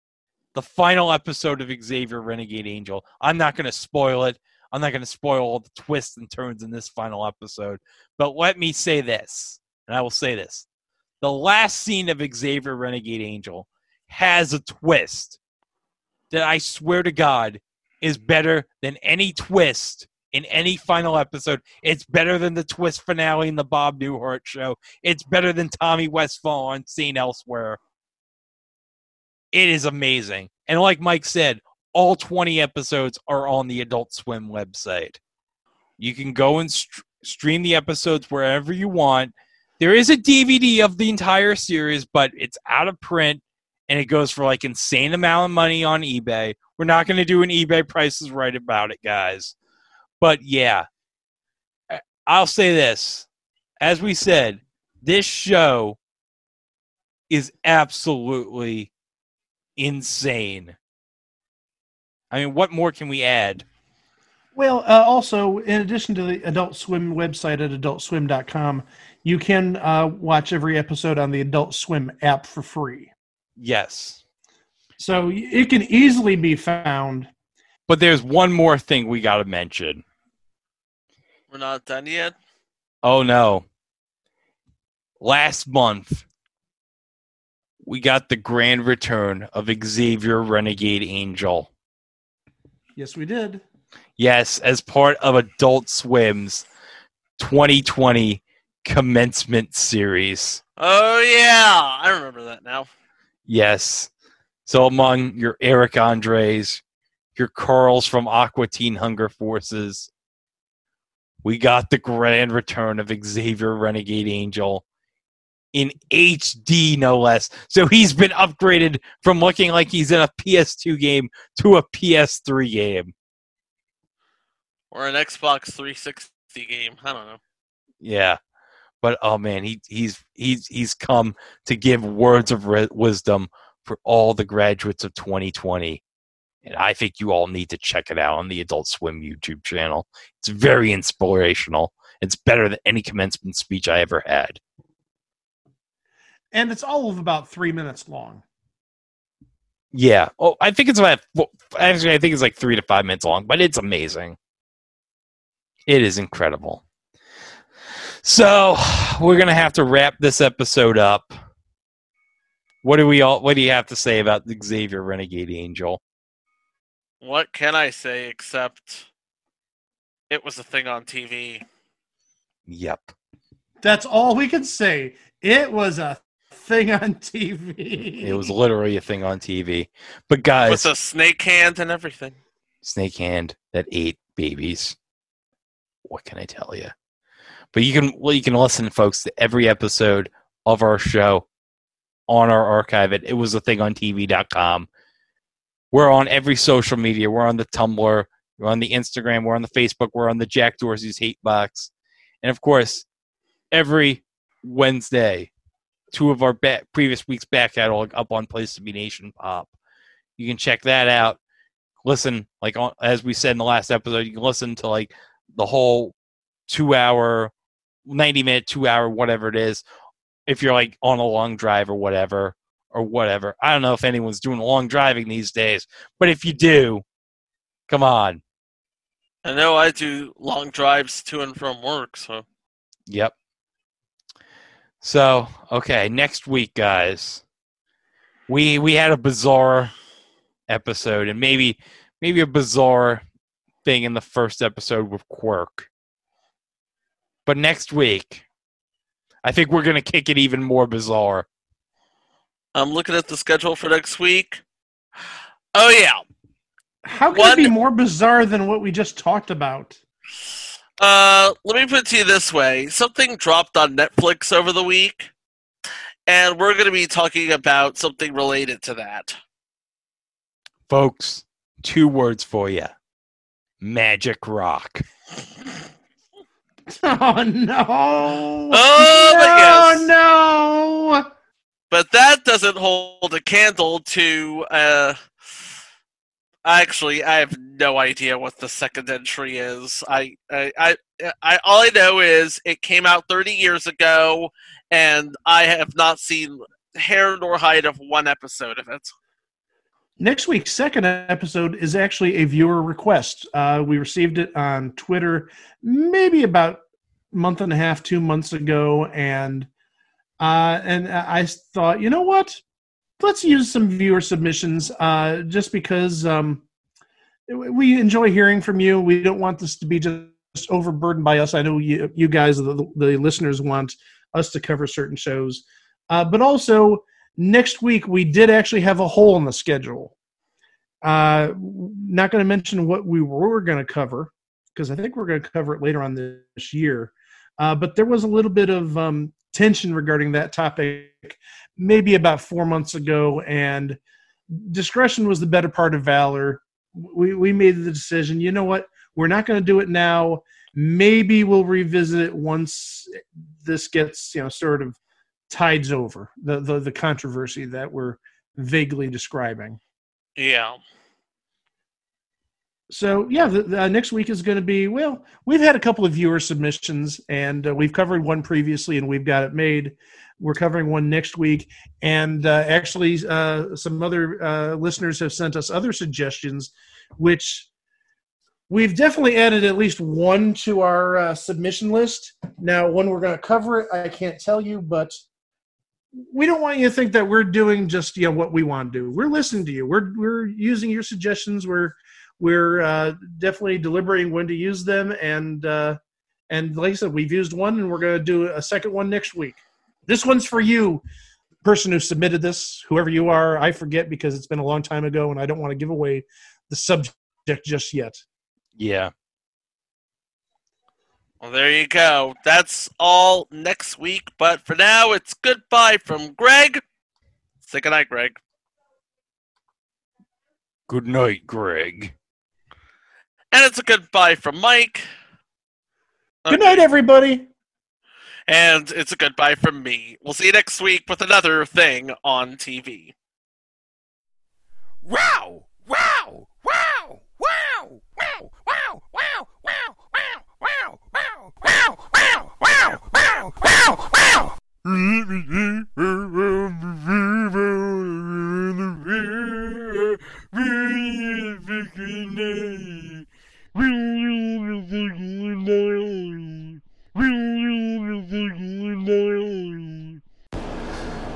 S3: the final episode of Xavier Renegade Angel. I'm not gonna spoil it. I'm not gonna spoil all the twists and turns in this final episode. But let me say this, and I will say this the last scene of Xavier Renegade Angel has a twist that I swear to God is better than any twist in any final episode. It's better than the twist finale in the Bob Newhart show. It's better than Tommy Westphall on St. Elsewhere. It is amazing. And like Mike said, all 20 episodes are on the Adult Swim website. You can go and st- stream the episodes wherever you want. There is a DVD of the entire series, but it's out of print and it goes for like insane amount of money on eBay. We're not going to do an eBay prices right about it, guys. But yeah, I'll say this. As we said, this show is absolutely insane. I mean, what more can we add?
S5: Well, uh, also, in addition to the Adult Swim website at adultswim.com, you can uh, watch every episode on the Adult Swim app for free.
S3: Yes.
S5: So it can easily be found.
S3: But there's one more thing we got to mention.
S6: We're not done yet.
S3: Oh no. Last month, we got the grand return of Xavier Renegade Angel.
S5: Yes, we did.
S3: Yes, as part of Adult Swim's 2020 commencement series.
S6: Oh yeah, I remember that now.
S3: Yes. So among your Eric Andres, your Carls from Aqua Teen Hunger Forces, we got the grand return of Xavier Renegade Angel in HD, no less. So he's been upgraded from looking like he's in a PS2 game to a PS3 game.
S6: Or an Xbox 360 game. I don't know.
S3: Yeah. But oh man, he he's he's he's come to give words of wisdom for all the graduates of 2020. And I think you all need to check it out on the Adult Swim YouTube channel. It's very inspirational. It's better than any commencement speech I ever had.
S5: And it's all of about three minutes long.
S3: Yeah. Oh, I think it's about well, actually I think it's like 3 to 5 minutes long, but it's amazing. It is incredible. So, we're going to have to wrap this episode up. What do we all what do you have to say about Xavier Renegade Angel?
S6: What can I say except it was a thing on TV.
S3: Yep.
S5: That's all we can say. It was a thing on TV.
S3: It was literally a thing on TV. But guys,
S6: With a snake hand and everything.
S3: snake hand that ate babies. What can I tell you? But you can well, you can listen, folks, to every episode of our show on our archive at it was a thing on TV.com. We're on every social media. We're on the Tumblr, we're on the Instagram, we're on the Facebook, we're on the Jack Dorsey's Hate Box. And of course, every Wednesday, two of our back, previous week's back catalog up on Place to Be Nation Pop. You can check that out. Listen, like as we said in the last episode, you can listen to like the whole two hour, 90 minute, two hour, whatever it is, if you're like on a long drive or whatever, or whatever. I don't know if anyone's doing long driving these days, but if you do, come on.
S6: I know I do long drives to and from work, so
S3: Yep. So, okay, next week, guys. We we had a bizarre episode and maybe maybe a bizarre thing in the first episode with Quirk. But next week, I think we're going to kick it even more bizarre.
S6: I'm looking at the schedule for next week. Oh yeah.
S5: How can
S6: One-
S5: it be more bizarre than what we just talked about?
S6: Uh, let me put it to you this way: something dropped on Netflix over the week, and we're going to be talking about something related to that.
S3: Folks, two words for you. Magic Rock.
S5: Oh no!
S6: Oh, but yes.
S5: no!
S6: But that doesn't hold a candle to. Uh, actually, I have no idea what the second entry is. I, I, I, I, all I know is it came out 30 years ago, and I have not seen hair nor hide of one episode of it.
S5: Next week's second episode is actually a viewer request. Uh, we received it on Twitter maybe about month and a half, two months ago, and uh, and I thought, you know what? Let's use some viewer submissions, uh, just because um, we enjoy hearing from you. We don't want this to be just overburdened by us. I know you, you guys, the, the listeners, want us to cover certain shows, uh, but also next week we did actually have a hole in the schedule. Uh, not going to mention what we were going to cover because I think we're going to cover it later on this year. Uh, but there was a little bit of um, tension regarding that topic maybe about four months ago, and discretion was the better part of valor. We, we made the decision, you know what? We're not going to do it now. Maybe we'll revisit it once this gets, you know, sort of tides over the, the, the controversy that we're vaguely describing.
S6: Yeah.
S5: So yeah, the, the, uh, next week is going to be well. We've had a couple of viewer submissions, and uh, we've covered one previously, and we've got it made. We're covering one next week, and uh, actually, uh, some other uh, listeners have sent us other suggestions, which we've definitely added at least one to our uh, submission list. Now, when we're going to cover it, I can't tell you, but we don't want you to think that we're doing just you know what we want to do. We're listening to you. We're we're using your suggestions. We're we're uh, definitely deliberating when to use them, and uh, and like I said, we've used one, and we're going to do a second one next week. This one's for you, person who submitted this, whoever you are. I forget because it's been a long time ago, and I don't want to give away the subject just yet.
S3: Yeah.
S6: Well, there you go. That's all next week. But for now, it's goodbye from Greg. Say goodnight, Greg.
S3: Good night, Greg.
S6: And it's a goodbye from Mike.
S5: Good night, everybody.
S6: And it's a goodbye from me. We'll see you next week with another thing on TV.
S9: Wow! Wow! Wow! Wow! Wow! Wow! Wow! Wow! Wow! Wow! Wow! Wow! Wow! Wow! Wow! Wow!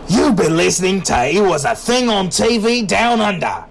S9: You've been listening to It Was a Thing on TV Down Under.